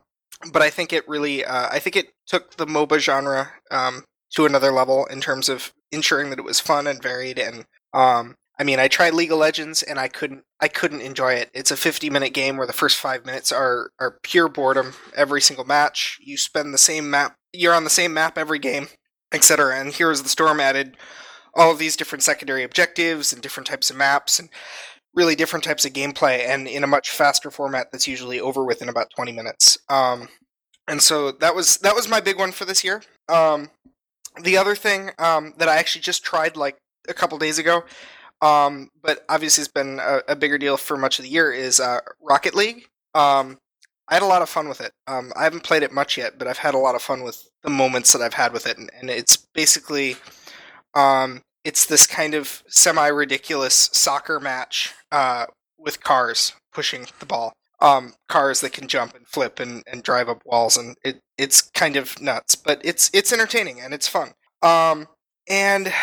but I think it really, uh, I think it took the MOBA genre um, to another level in terms of ensuring that it was fun and varied. And um, I mean, I tried League of Legends and I couldn't, I couldn't enjoy it. It's a 50 minute game where the first five minutes are are pure boredom. Every single match, you spend the same map, you're on the same map every game, etc. And Heroes of the Storm added all of these different secondary objectives and different types of maps and really different types of gameplay and in a much faster format that's usually over within about 20 minutes. Um, and so that was that was my big one for this year. Um, the other thing um, that I actually just tried like a couple days ago, um, but obviously it's been a, a, bigger deal for much of the year, is uh, Rocket League. Um, I had a lot of fun with it. Um, I haven't played it much yet, but I've had a lot of fun with the moments that I've had with it, and, and it's basically um, it's this kind of semi ridiculous soccer match uh, with cars pushing the ball. Um, cars that can jump and flip and, and drive up walls, and it it's kind of nuts, but it's it's entertaining and it's fun. Um, and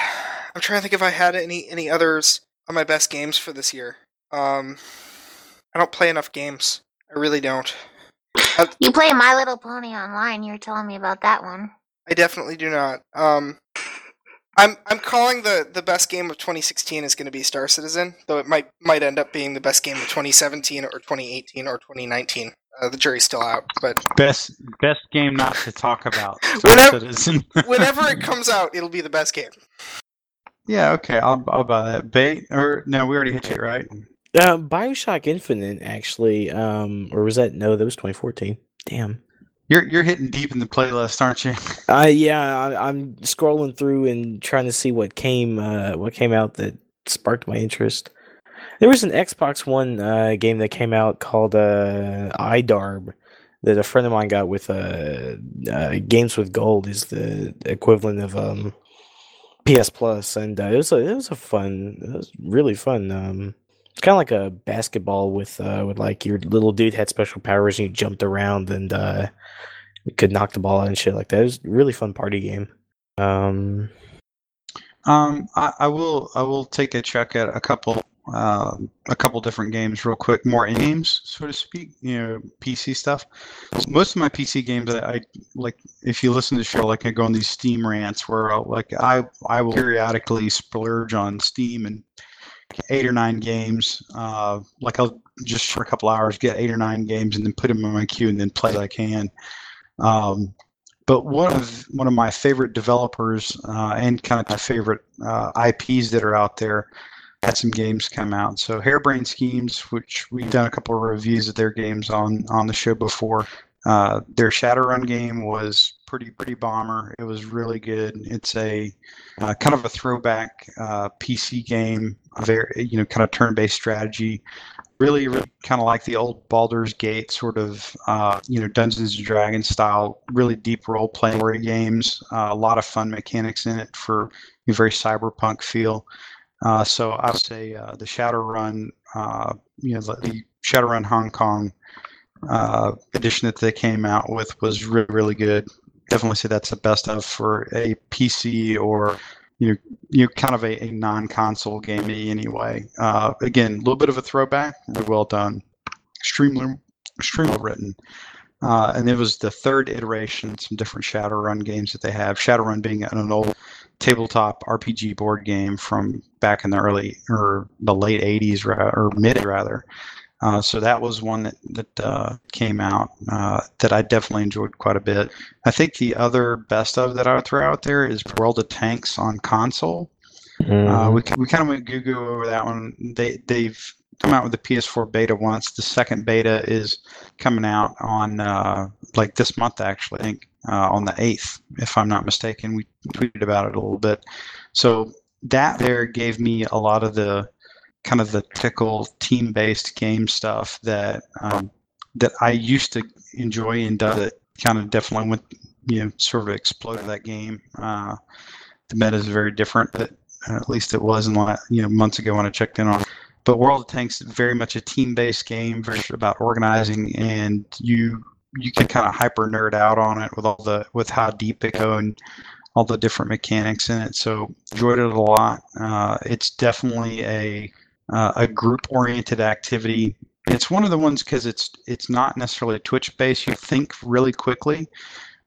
I'm trying to think if I had any any others on my best games for this year. Um, I don't play enough games. I really don't. I, you play My Little Pony online. You were telling me about that one. I definitely do not. Um, I'm I'm calling the, the best game of 2016 is going to be Star Citizen, though it might might end up being the best game of 2017 or 2018 or 2019. Uh, the jury's still out, but best best game not to talk about. whenever, whenever it comes out, it'll be the best game. Yeah, okay, I'll I'll buy that. Bait or no, we already hit it, right? Uh, Bioshock Infinite, actually, um, or was that no? That was 2014. Damn. You're you're hitting deep in the playlist, aren't you? Uh, yeah, I, am scrolling through and trying to see what came uh, what came out that sparked my interest. There was an Xbox One uh, game that came out called uh, iDarb that a friend of mine got with uh, uh, Games with Gold is the equivalent of um, PS Plus, and uh, it was a it was a fun, it was really fun. Um, it's kind of like a basketball with uh, with like your little dude had special powers and you jumped around and uh, could knock the ball out and shit like that. It was really fun party game. Um, um, I, I will I will take a check at a couple uh, a couple different games real quick, more games, so to speak. You know, PC stuff. Most of my PC games, I, I like. If you listen to the show, like I go on these Steam rants where I'll, like I I will periodically splurge on Steam and eight or nine games. Uh, like I'll just for a couple hours get eight or nine games and then put them in my queue and then play what I can. Um, but one of one of my favorite developers uh, and kind of my favorite uh, IPs that are out there had some games come out. So Harebrained Schemes, which we've done a couple of reviews of their games on on the show before. Uh, their Shadowrun game was pretty pretty bomber. It was really good. It's a uh, kind of a throwback uh, PC game, very you know kind of turn-based strategy. Really, really kind of like the old Baldur's Gate sort of uh, you know Dungeons and Dragons style, really deep role-playing games. Uh, a lot of fun mechanics in it for a very cyberpunk feel. Uh, so I would say the Shadowrun, you know, the Shadowrun Hong Kong uh, edition that they came out with was really, really good. Definitely say that's the best of for a PC or you know, you kind of a, a non-console game anyway. Uh, again, a little bit of a throwback, well done, extremely, extremely written. Uh, and it was the third iteration, some different Shadowrun games that they have. Shadowrun being an old tabletop RPG board game from back in the early or the late 80s or mid rather. Uh, so that was one that, that uh, came out uh, that I definitely enjoyed quite a bit. I think the other best of that I would throw out there is World of Tanks on console. Mm. we we kind of went goo goo over that one. They they've come out with the PS4 beta once. The second beta is coming out on uh, like this month actually. I think uh, on the eighth, if I'm not mistaken. We tweeted about it a little bit. So that there gave me a lot of the kind of the typical team-based game stuff that um, that I used to enjoy and does it kind of definitely went you know sort of exploded that game. Uh, the meta is very different, but uh, at least it was in la- you know months ago when I checked in on. But World of Tanks is very much a team-based game, very about organizing, and you you can kind of hyper nerd out on it with all the with how deep it go and all the different mechanics in it. So enjoyed it a lot. Uh, it's definitely a uh, a group-oriented activity. It's one of the ones because it's it's not necessarily Twitch-based. You think really quickly,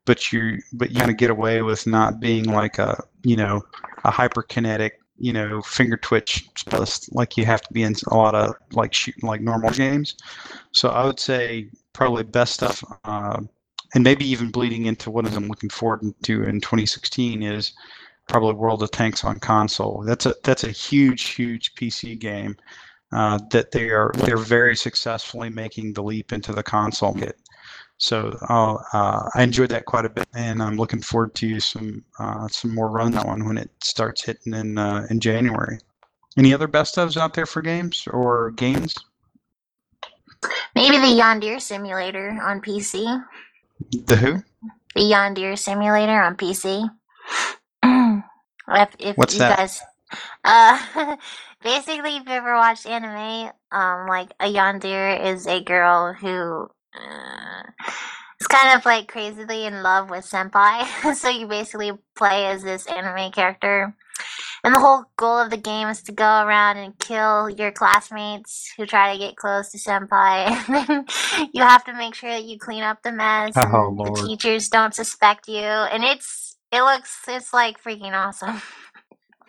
but you but you kind of get away with not being like a you know a hyperkinetic you know finger twitch like you have to be in a lot of like shooting like normal games. So I would say probably best stuff, uh, and maybe even bleeding into what I'm looking forward to in 2016 is probably World of Tanks on console. That's a that's a huge huge PC game uh, that they are they're very successfully making the leap into the console kit. So uh, I enjoyed that quite a bit, and I'm looking forward to some uh, some more run that one when it starts hitting in uh, in January. Any other best ofs out there for games or games? Maybe the Yandere Simulator on PC. The who? The Yandere Simulator on PC. if if What's you that? guys, uh, basically, if you ever watched anime, um, like a Yandere is a girl who uh, is kind of like crazily in love with senpai. so you basically play as this anime character. And the whole goal of the game is to go around and kill your classmates who try to get close to senpai. And then you have to make sure that you clean up the mess. Oh, and Lord. the teachers don't suspect you. And it's it looks it's like freaking awesome.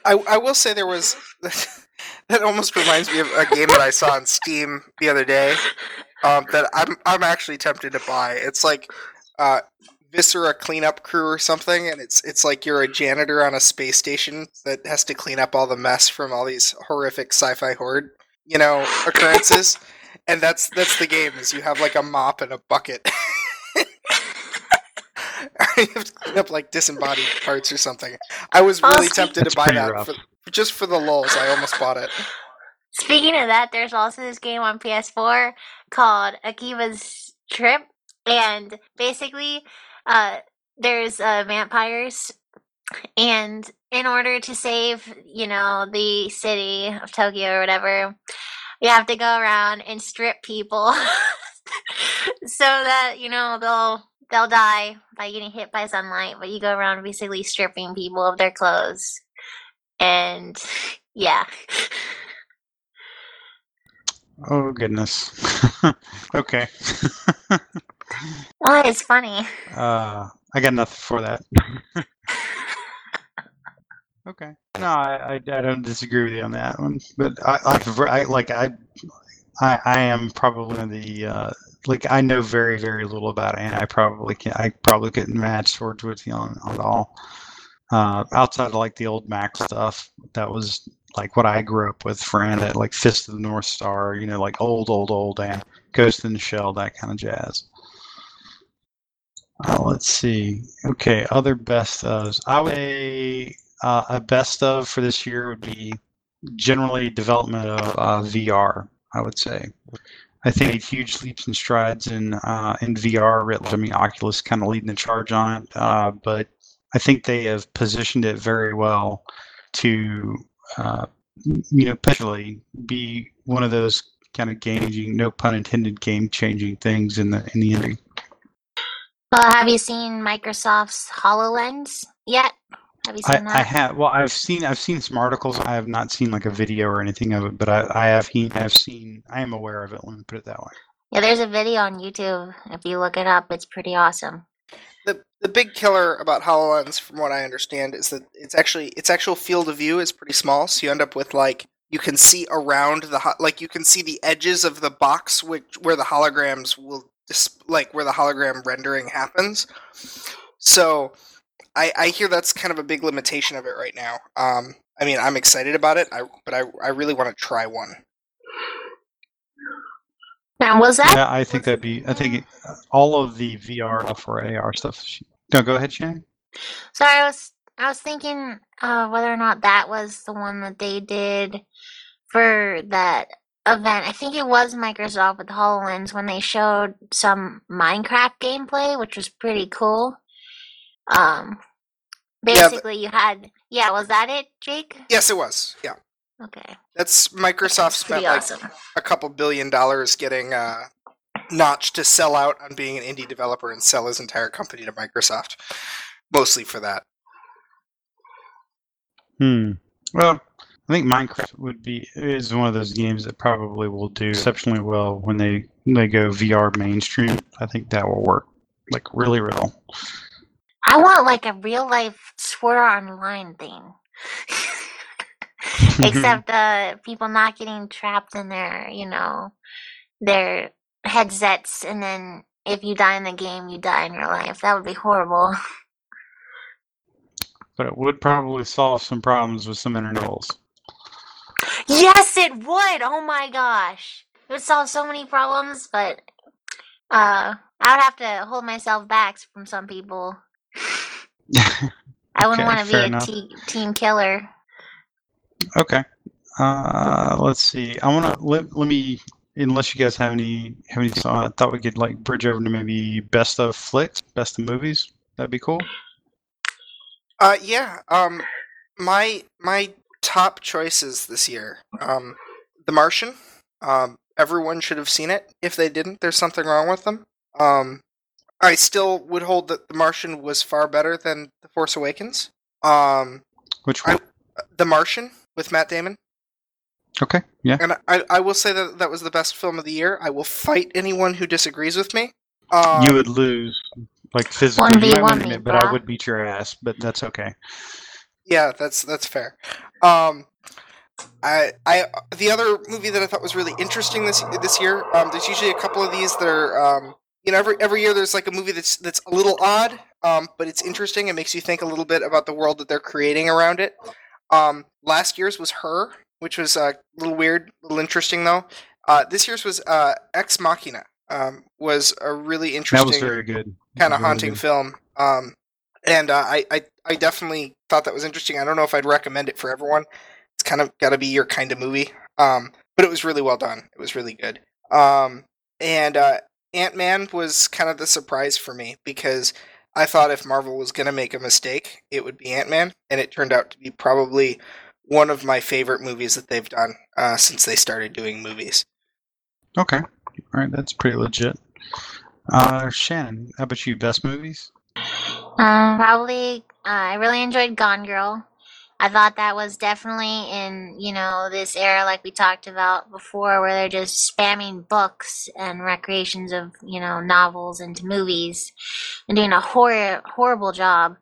I, I will say there was that almost reminds me of a game that I saw on Steam the other day um, that I'm I'm actually tempted to buy. It's like uh, Viscera cleanup crew or something, and it's it's like you're a janitor on a space station that has to clean up all the mess from all these horrific sci-fi horde you know occurrences, and that's that's the game. Is you have like a mop and a bucket. you have to clean up like disembodied parts or something. I was really sweet. tempted to buy that for, just for the lulz. I almost bought it. Speaking of that, there's also this game on PS4 called Akiba's Trip, and basically, uh, there's uh, vampires, and in order to save, you know, the city of Tokyo or whatever, you have to go around and strip people, so that you know they'll they'll die by getting hit by sunlight. But you go around basically stripping people of their clothes, and yeah. Oh goodness. okay. Well, it's funny. uh, I got nothing for that. okay. No, I, I, I don't disagree with you on that one, but I, I, I like I, I, I am probably the uh, like I know very very little about it, and I probably can I probably couldn't match swords with you on, on it all. Uh, outside of like the old Mac stuff, that was like what I grew up with, friend at like Fist of the North Star, you know, like old, old, old, and Ghost in the Shell, that kind of jazz. Uh, let's see. Okay, other best ofs. I would say uh, a best of for this year would be generally development of uh, VR. I would say. I think huge leaps and strides in uh, in VR. I mean, Oculus kind of leading the charge on it, uh, but I think they have positioned it very well to uh, you know potentially be one of those kind of game no pun intended, game changing things in the in the industry. Well, have you seen Microsoft's HoloLens yet? Have you I, seen I that? have well I've seen I've seen some articles I have not seen like a video or anything of it but I, I have he have seen I am aware of it let me put it that way yeah, there's a video on YouTube. If you look it up, it's pretty awesome. The the big killer about Hololens, from what I understand, is that it's actually its actual field of view is pretty small. So you end up with like you can see around the ho- like you can see the edges of the box which where the holograms will dis- like where the hologram rendering happens. So I I hear that's kind of a big limitation of it right now. Um, I mean I'm excited about it, I, but I I really want to try one. Now, was that? yeah I think that'd be I think all of the VR stuff or AR stuff no go ahead Shane Sorry, I was I was thinking uh, whether or not that was the one that they did for that event. I think it was Microsoft with HoloLens when they showed some Minecraft gameplay, which was pretty cool. Um, Yeah, but- basically, you had Yeah, was that it, Jake? Yes, it was. Yeah, Okay. that's Microsoft spent Pretty like awesome. a couple billion dollars getting uh, Notch to sell out on being an indie developer and sell his entire company to Microsoft, mostly for that. Hmm. Well, I think Minecraft would be is one of those games that probably will do exceptionally well when they when they go VR mainstream. I think that will work like really well. I want like a real life Sword Online thing. Except uh people not getting trapped in their, you know, their headsets and then if you die in the game you die in real life. That would be horrible. but it would probably solve some problems with some intervals. yes it would! Oh my gosh. It would solve so many problems, but uh I would have to hold myself back from some people. I wouldn't Okay, want to be a te- team killer. Okay. Uh, let's see. I want to let, let me unless you guys have any have any so I thought we could like bridge over to maybe best of flicks, best of movies. That'd be cool. Uh, yeah. Um, my my top choices this year. Um, The Martian. Um, everyone should have seen it. If they didn't, there's something wrong with them. Um, I still would hold that The Martian was far better than The Force Awakens. Um, Which I- The Martian with Matt Damon. Okay. Yeah. And I, I will say that that was the best film of the year. I will fight anyone who disagrees with me. Um, you would lose like physically. You might 1v1 win it, but I would beat your ass. But that's okay. Yeah, that's that's fair. Um, I I the other movie that I thought was really interesting this this year. Um, there's usually a couple of these that are um, you know every every year there's like a movie that's that's a little odd, um, but it's interesting. It makes you think a little bit about the world that they're creating around it. Um, last year's was Her, which was uh, a little weird, a little interesting though. Uh, this year's was uh, Ex Machina. Um, was a really interesting, That was very good. kind of haunting good. film. Um, and uh, I, I I definitely thought that was interesting. I don't know if I'd recommend it for everyone. It's kind of got to be your kind of movie. Um, but it was really well done. It was really good. Um, and uh, Ant Man was kind of the surprise for me because I thought if Marvel was going to make a mistake, it would be Ant Man, and it turned out to be probably one of my favorite movies that they've done uh, since they started doing movies. Okay. All right. That's pretty legit. Uh, Shannon, how about you? Best movies? Um, probably. Uh, I really enjoyed Gone Girl. I thought that was definitely in you know this era, like we talked about before, where they're just spamming books and recreations of you know novels into movies, and doing a hor- horrible job.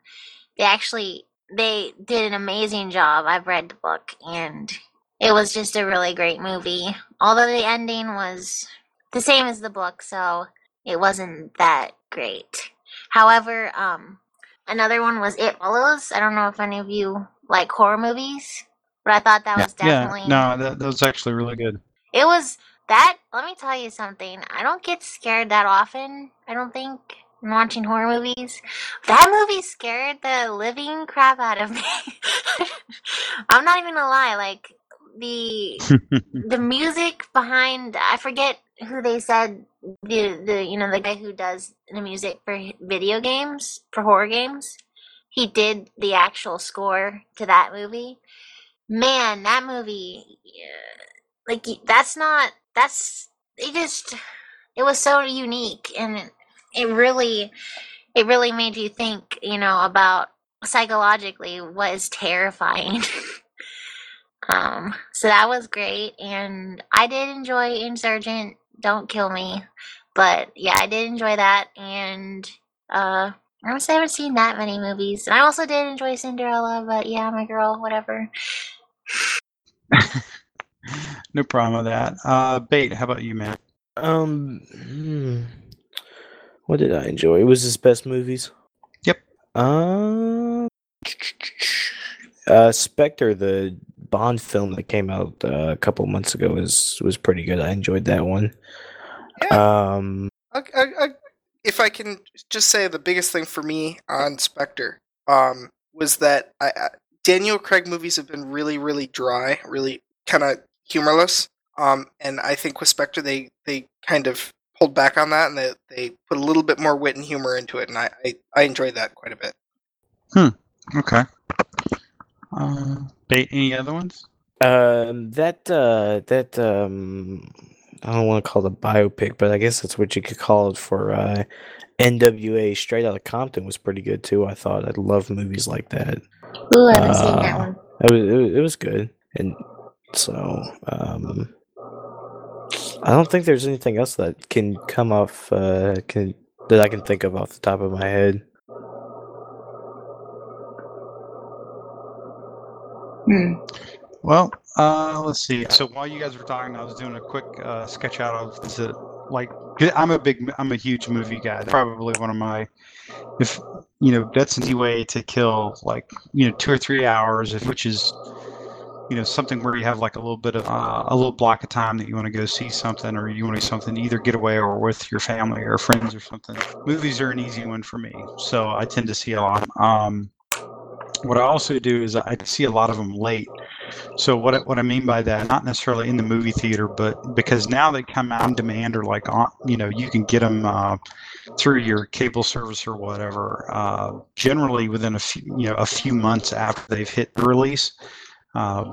They actually they did an amazing job. I've read the book, and it was just a really great movie. Although the ending was the same as the book, so it wasn't that great. However, um, another one was It Follows. I don't know if any of you like horror movies, but I thought that was definitely Yeah. No, that, that was actually really good. it was that. Let me tell you something. I don't get scared that often. I don't think in watching horror movies. That movie scared the living crap out of me. I'm not even gonna lie. Like the the music behind I forget who they said the the you know the guy who does the music for video games for horror games he did the actual score to that movie man that movie like that's not that's it just it was so unique and it, it really it really made you think you know about psychologically what is terrifying Um, so that was great, and I did enjoy Insurgent. Don't kill me, but yeah, I did enjoy that, and uh, I honestly haven't seen that many movies. And I also did enjoy Cinderella, but yeah, my girl, whatever. no problem with that. Uh, Bait, how about you, man? Um, hmm, what did I enjoy? It was his best movies. Yep. Um, uh, Spectre, the Bond film that came out uh, a couple months ago, was was pretty good. I enjoyed that one. Um, I, I, I, if I can just say the biggest thing for me on Spectre um, was that I, I, Daniel Craig movies have been really, really dry, really kind of humorless. Um, and I think with Spectre, they, they kind of pulled back on that and they, they put a little bit more wit and humor into it. And I, I, I enjoyed that quite a bit. Hmm. Okay. Uh, any other ones? Um, that uh, that um, I don't want to call it a biopic, but I guess that's what you could call it for uh, NWA Straight Outta Compton was pretty good too. I thought I'd love movies like that. Ooh, I haven't seen that Uh, one. It was it, was- it was good, and so um, I don't think there's anything else that can come off uh, can that I can think of off the top of my head. Hmm. Well, uh, let's see. So while you guys were talking, I was doing a quick uh, sketch out of the like. I'm a big, I'm a huge movie guy. Probably one of my, if you know, that's easy way to kill like you know two or three hours, if which is, you know, something where you have like a little bit of uh, a little block of time that you want to go see something or you want to do something either get away or with your family or friends or something. Movies are an easy one for me, so I tend to see a lot. Um, what I also do is I see a lot of them late. So what what I mean by that, not necessarily in the movie theater, but because now they come out on demand or like on, you know, you can get them uh, through your cable service or whatever. Uh, generally within a few, you know, a few months after they've hit the release. Uh,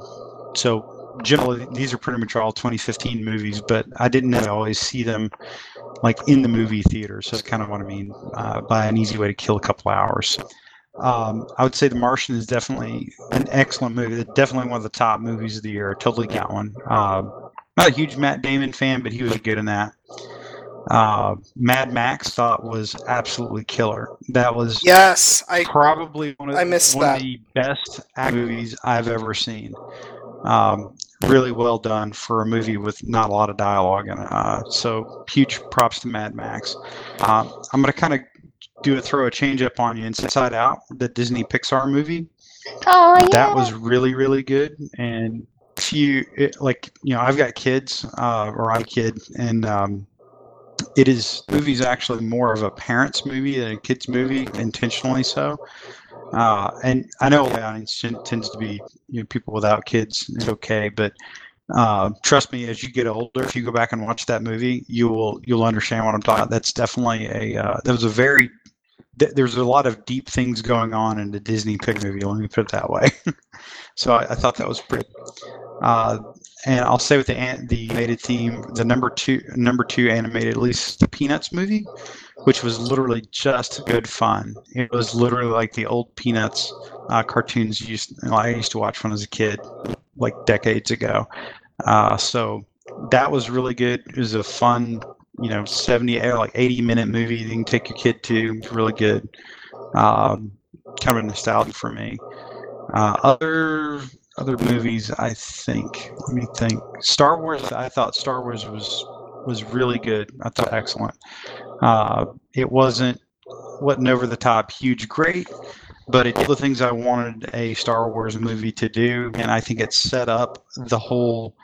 so generally these are pretty much all 2015 movies, but I didn't always see them like in the movie theater. So that's kind of what I mean uh, by an easy way to kill a couple hours. Um, I would say The Martian is definitely an excellent movie. It's definitely one of the top movies of the year. Totally got one. Uh, not a huge Matt Damon fan, but he was good in that. Uh, Mad Max thought was absolutely killer. That was Yes, I probably one of, I missed one that. of the best movies I've ever seen. Um, really well done for a movie with not a lot of dialogue in it. Uh, so huge props to Mad Max. Uh, I'm going to kind of do a throw a change up on you. Inside Out, the Disney Pixar movie, Oh yeah. that was really really good. And if you it, like, you know, I've got kids, uh, or I'm a kid, and um, it is movie's actually more of a parents movie than a kids movie, intentionally so. Uh, and I know the audience ten- tends to be you know people without kids. It's okay, but uh, trust me, as you get older, if you go back and watch that movie, you will you'll understand what I'm talking. about. That's definitely a uh, that was a very th- there's a lot of deep things going on in the Disney Pig movie. Let me put it that way. so I, I thought that was pretty. Uh, and I'll say with the an- the animated theme, the number two number two animated, at least the Peanuts movie, which was literally just good fun. It was literally like the old Peanuts uh, cartoons used I used to watch when I was a kid, like decades ago. Uh, so that was really good. It was a fun, you know, seventy or like eighty minute movie you can take your kid to. It's really good. Um, kind of nostalgia for me. Uh, other other movies, I think. Let me think. Star Wars. I thought Star Wars was was really good. I thought excellent. Uh, it wasn't wasn't over the top, huge, great, but it did the things I wanted a Star Wars movie to do, and I think it set up the whole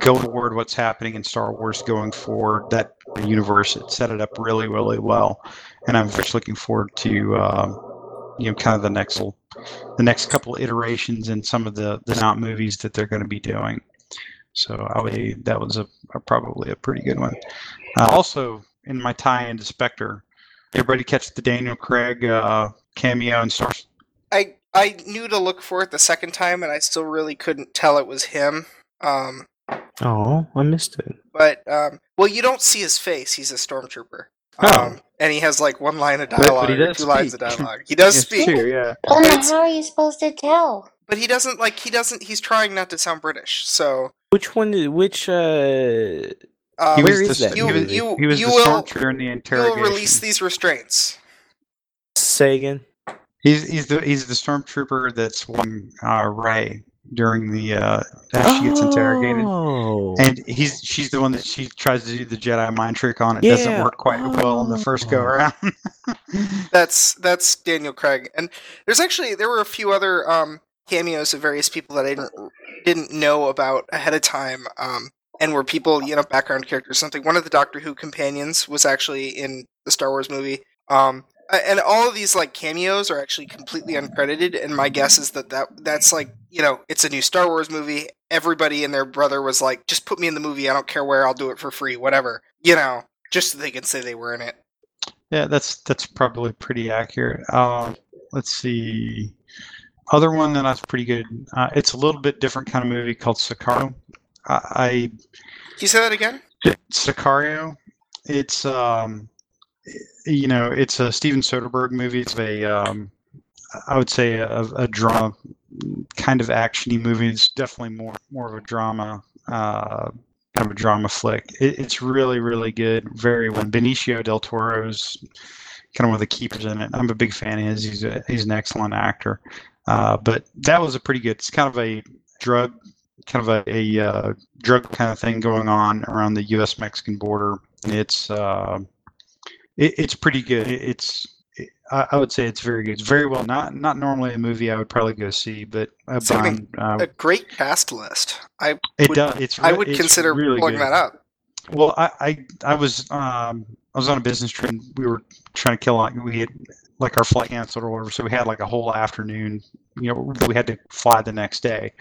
go toward what's happening in Star Wars going forward. That universe, it set it up really, really well, and I'm much looking forward to um, you know kind of the next the next couple iterations and some of the the not movies that they're going to be doing. So I would that was a, a probably a pretty good one. Uh, also, in my tie into Spectre, everybody catch the Daniel Craig uh, cameo in Star. I I knew to look for it the second time, and I still really couldn't tell it was him. Um, Oh, I missed it. but um, well, you don't see his face. He's a stormtrooper. Oh. Um, and he has like one line of But- but dialogue, he does two lines of dialogue. He does It's speak, true, yeah. Well, then how are you supposed to tell? but he doesn't like. He doesn't. He's trying not to sound British. So Which one? Which uh? um, He Where was is the, that You- he was, you- he was you the will- stormtrooper in the you will interrogation. release these restraints. Say again. He's he's the he's the stormtrooper that's one uh, Rey during the uh, after she gets interrogated, Oh. and he's she's the one that she tries to do the Jedi mind trick on. It doesn't work quite well in the first go Oh. around. That's that's Daniel Craig, and there's actually there were a few other um, cameos of various people that I didn't didn't know about ahead of time, um, and were people you know background characters. Something one of the Doctor Who companions was actually in the Star Wars movie, um, and all of these like cameos are actually completely uncredited. And my guess is that, that that's like you know it's a new Star Wars movie. Everybody and their brother was like, just put me in the movie. I don't care where. I'll do it for free. Whatever, you know, just so they can say they were in it. yeah, that's that's probably pretty accurate. Um, let's see. other one that I was pretty good. Uh, it's a little bit different kind of movie called Sicario. I, I Can you say that again? Sicario. It's um, you know, it's a Steven Soderbergh movie. It's a um, I would say a, a drama kind of actiony movie. It's definitely more more of a drama, uh, kind of a drama flick. It, it's really really good. Very well. Benicio del Toro's kind of one of the keepers in it. I'm a big fan of his. He's a, he's an excellent actor. Uh, but that was a pretty good. It's kind of a drug, kind of a, a uh, drug kind of thing going on around the U.S. Mexican border. It's uh, it, it's pretty good. It, it's I, I would say it's very good. It's very well. Not not normally a movie I would probably go see, but Something- Brian, uh, A great cast list. I it would- does. It's I would it's consider really pulling that up. Well, I, I I was um I was on a business trip. We were trying to kill like we had like our flight canceled or whatever, so we had like a whole afternoon. You know, we had to fly the next day,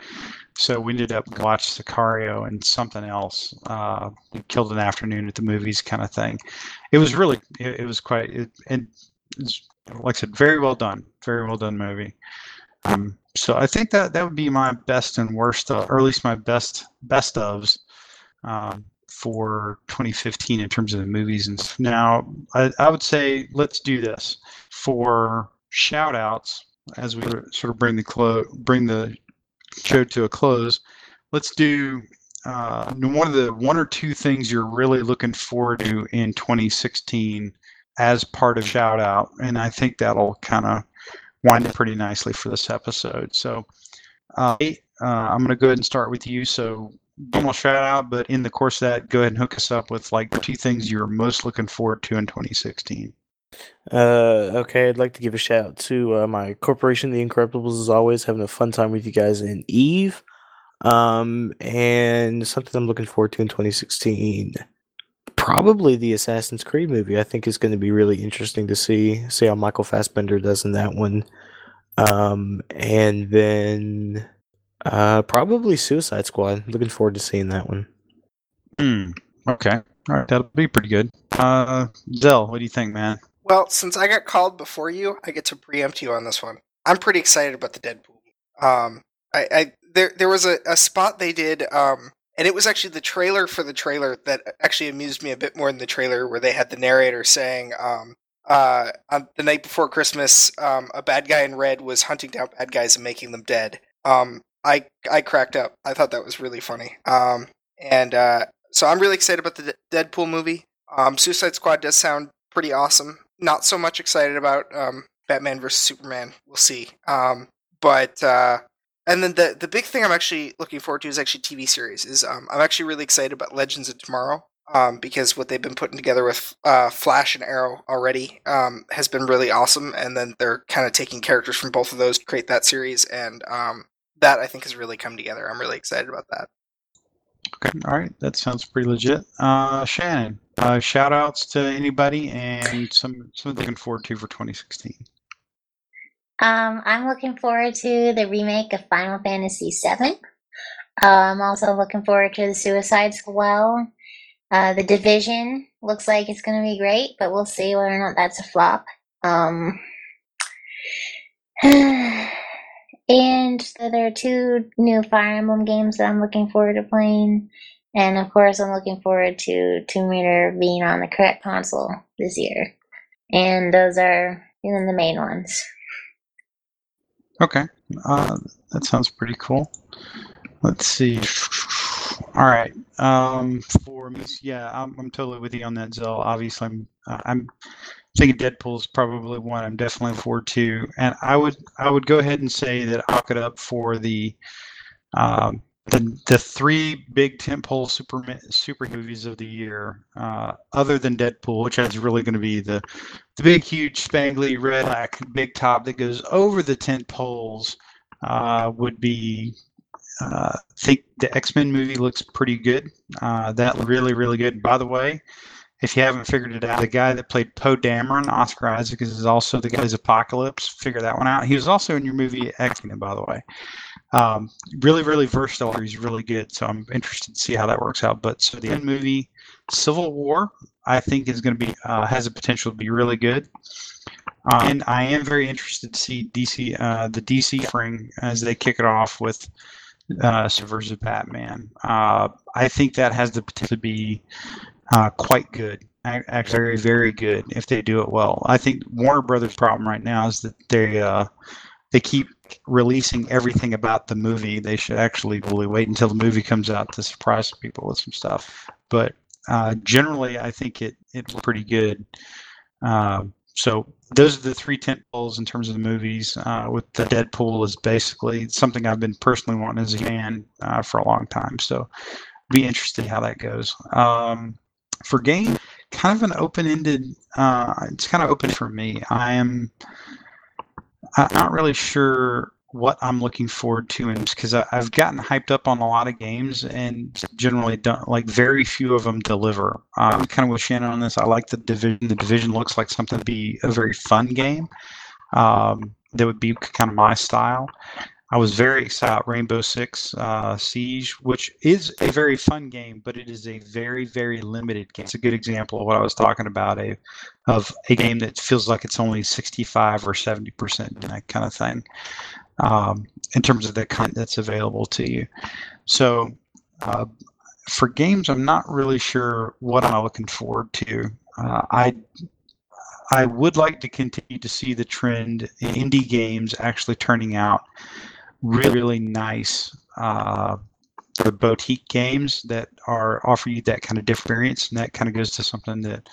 so we ended up watch Sicario and something else. Uh, we killed an afternoon at the movies, kind of thing. It was really it, it was quite it, and it's, like I said, very well done, very well done movie. Um, so I think that that would be my best and worst, uh, or at least my best best ofs. Um, for 2015 in terms of the movies and now I, I would say let's do this for shout outs as we sort of bring the clo- bring the show to a close let's do uh, one of the one or two things you're really looking forward to in 2016 as part of shout out and i think that'll kind of wind up pretty nicely for this episode so uh, uh, i'm going to go ahead and start with you so normal shout out, but in the course of that, go ahead and hook us up with like two things you're most looking forward to in 2016. Uh, okay, I'd like to give a shout out to uh, my corporation, The Incorruptibles, as always, having a fun time with you guys in Eve. Um, and something I'm looking forward to in 2016. Probably the Assassin's Creed movie. I think is going to be really interesting to see see how Michael Fassbender does in that one. Um, and then uh, probably Suicide Squad. Looking forward to seeing that one. Hmm. Okay. All right. That'll be pretty good. Uh, Zell, what do you think, man? Well, since I got called before you, I get to preempt you on this one. I'm pretty excited about the Deadpool. Um, I, I there there was a, a spot they did, um, and it was actually the trailer for the trailer that actually amused me a bit more than the trailer, where they had the narrator saying, um, uh, on the night before Christmas, um, a bad guy in red was hunting down bad guys and making them dead. Um, I I cracked up. I thought that was really funny. Um, and uh, so I'm really excited about the De- Deadpool movie. Um, Suicide Squad does sound pretty awesome. Not so much excited about um, Batman versus Superman. We'll see. Um, but uh, and then the the big thing I'm actually looking forward to is actually TV series. Is um, I'm actually really excited about Legends of Tomorrow. Um, because what they've been putting together with uh, Flash and Arrow already um, has been really awesome, and then they're kind of taking characters from both of those to create that series, and um, that I think has really come together. I'm really excited about that. Okay. All right. That sounds pretty legit. Uh, Shannon, uh, shout outs to anybody and some something looking forward to for 2016. Um, I'm looking forward to the remake of Final Fantasy VII. Uh, I'm also looking forward to the Suicide Squad. Uh, the Division looks like it's going to be great, but we'll see whether or not that's a flop. Um, and there are two new Fire Emblem games that I'm looking forward to playing. And of course, I'm looking forward to Tomb Raider being on the correct console this year. And those are know, the main ones. Okay. Uh, that sounds pretty cool. Let's see. All right. Um, for me, yeah, I'm, I'm totally with you on that, Zell. Obviously, I'm uh, I'm thinking Deadpool is probably one I'm definitely forward to, and I would I would go ahead and say that I'll get up for the um, the the three big tentpole super super movies of the year, uh, other than Deadpool, which is really going to be the the big, huge, spangly red black big top that goes over the tent poles. Uh, would be uh, I think the X Men movie looks pretty good. Uh, that really, really good. By the way, if you haven't figured it out, the guy that played Poe Dameron, Oscar Isaac, is also the guy's Apocalypse. Figure that one out. He was also in your movie X Men, by the way. Um, really, really versatile. He's really good. So I'm interested to see how that works out. But so the end movie, Civil War, I think is going to be uh, has a potential to be really good. Uh, and I am very interested to see DC uh, the DC offering as they kick it off with uh, versus Batman. Uh, I think that has the potential to be uh, quite good. Actually, very very good if they do it well. I think Warner Brothers' problem right now is that they uh, they keep releasing everything about the movie. They should actually really wait until the movie comes out to surprise people with some stuff. But uh, generally, I think it it's pretty good. Uh, so those are the three tent poles in terms of the movies. Uh, with the Deadpool is basically something I've been personally wanting as a fan uh, for a long time. So be interested how that goes. Um, for game, kind of an open-ended. Uh, it's kind of open for me. I am. I'm not really sure what I'm looking forward to, because I've gotten hyped up on a lot of games, and generally don't like very few of them deliver. I'm kind of with Shannon on this. I like the division. The division looks like something to be a very fun game. Um, that would be kind of my style. I was very excited Rainbow Six uh, Siege, which is a very fun game, but it is a very, very limited game. It's a good example of what I was talking about, a of a game that feels like it's only 65 or 70 percent, that kind of thing um, in terms of the content that's available to you. So uh, for games, I'm not really sure what I'm looking forward to. Uh, I I would like to continue to see the trend in indie games actually turning out really, really nice. Uh, the boutique games that are offer you that kind of experience, and that kind of goes to something that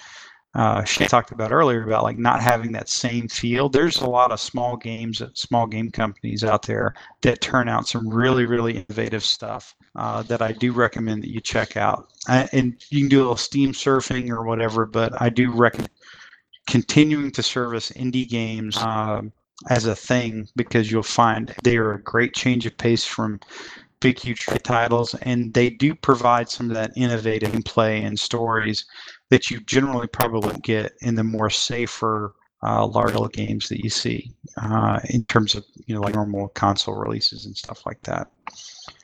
uh, Shane talked about earlier about like not having that same feel. There's a lot of small games, small game companies out there that turn out some really, really innovative stuff uh, that I do recommend that you check out. I, and you can do a little Steam surfing or whatever, but I do recommend continuing to service indie games um, as a thing because you'll find they are a great change of pace from big huge titles and they do provide some of that innovative play and stories that you generally probably get in the more safer uh, games that you see uh, in terms of you know like normal console releases and stuff like that.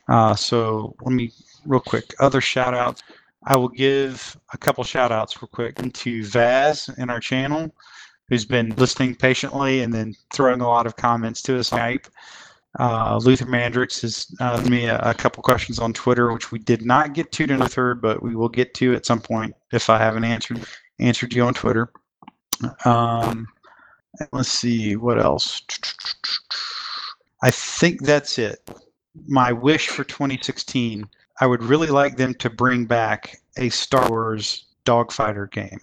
Uh, so let me real quick other shout outs. I will give a couple shout outs real quick to Vaz in our channel, who's been listening patiently and then throwing a lot of comments to us on Skype. Uh, Luther Mandrix has uh, me a, a, couple questions on Twitter, which we did not get to the third, but we will get to at some point if I haven't answered answered you on Twitter. Um, let's see what else. I think that's it. My wish for 2016. I would really like them to bring back a Star Wars dogfighter game.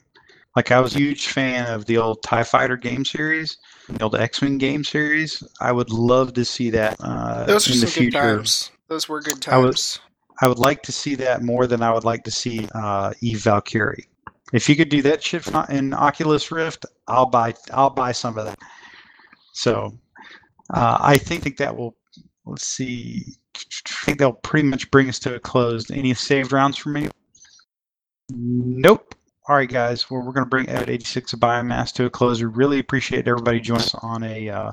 Like I was a huge fan of the old Tie Fighter game series, the old X Wing game series. I would love to see that uh, Those in the future. times. Those were good times. I would, I would like to see that more than I would like to see uh, Eve Valkyrie. If you could do that shit in Oculus Rift, I'll buy. I'll buy some of that. So, uh, I think, think that will. Let's see. I think that'll pretty much bring us to a close. Any saved rounds for me? Nope. All right, guys. Well, we're going to bring Ed 86 of Biomass to a close. We really appreciate everybody joining us on a uh,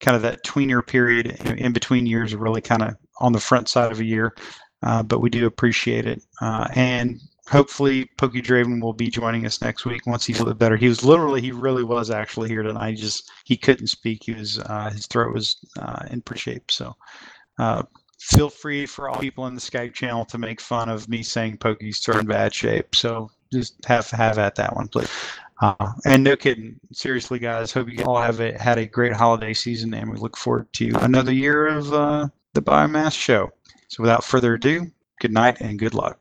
kind of that tweener period in between years, really kind of on the front side of a year. Uh, but we do appreciate it. Uh, and hopefully, Pokey Draven will be joining us next week once he's a little better. He was literally, he really was actually here tonight. He just he couldn't speak. He was uh, his throat was uh, in pretty shape. So uh, feel free for all people in the Skype channel to make fun of me saying Pokey's throat in bad shape. So just have have at that one, please. Uh, and no kidding, seriously, guys. Hope you all have a, had a great holiday season, and we look forward to another year of uh, the Biomass Show. So, without further ado, good night and good luck.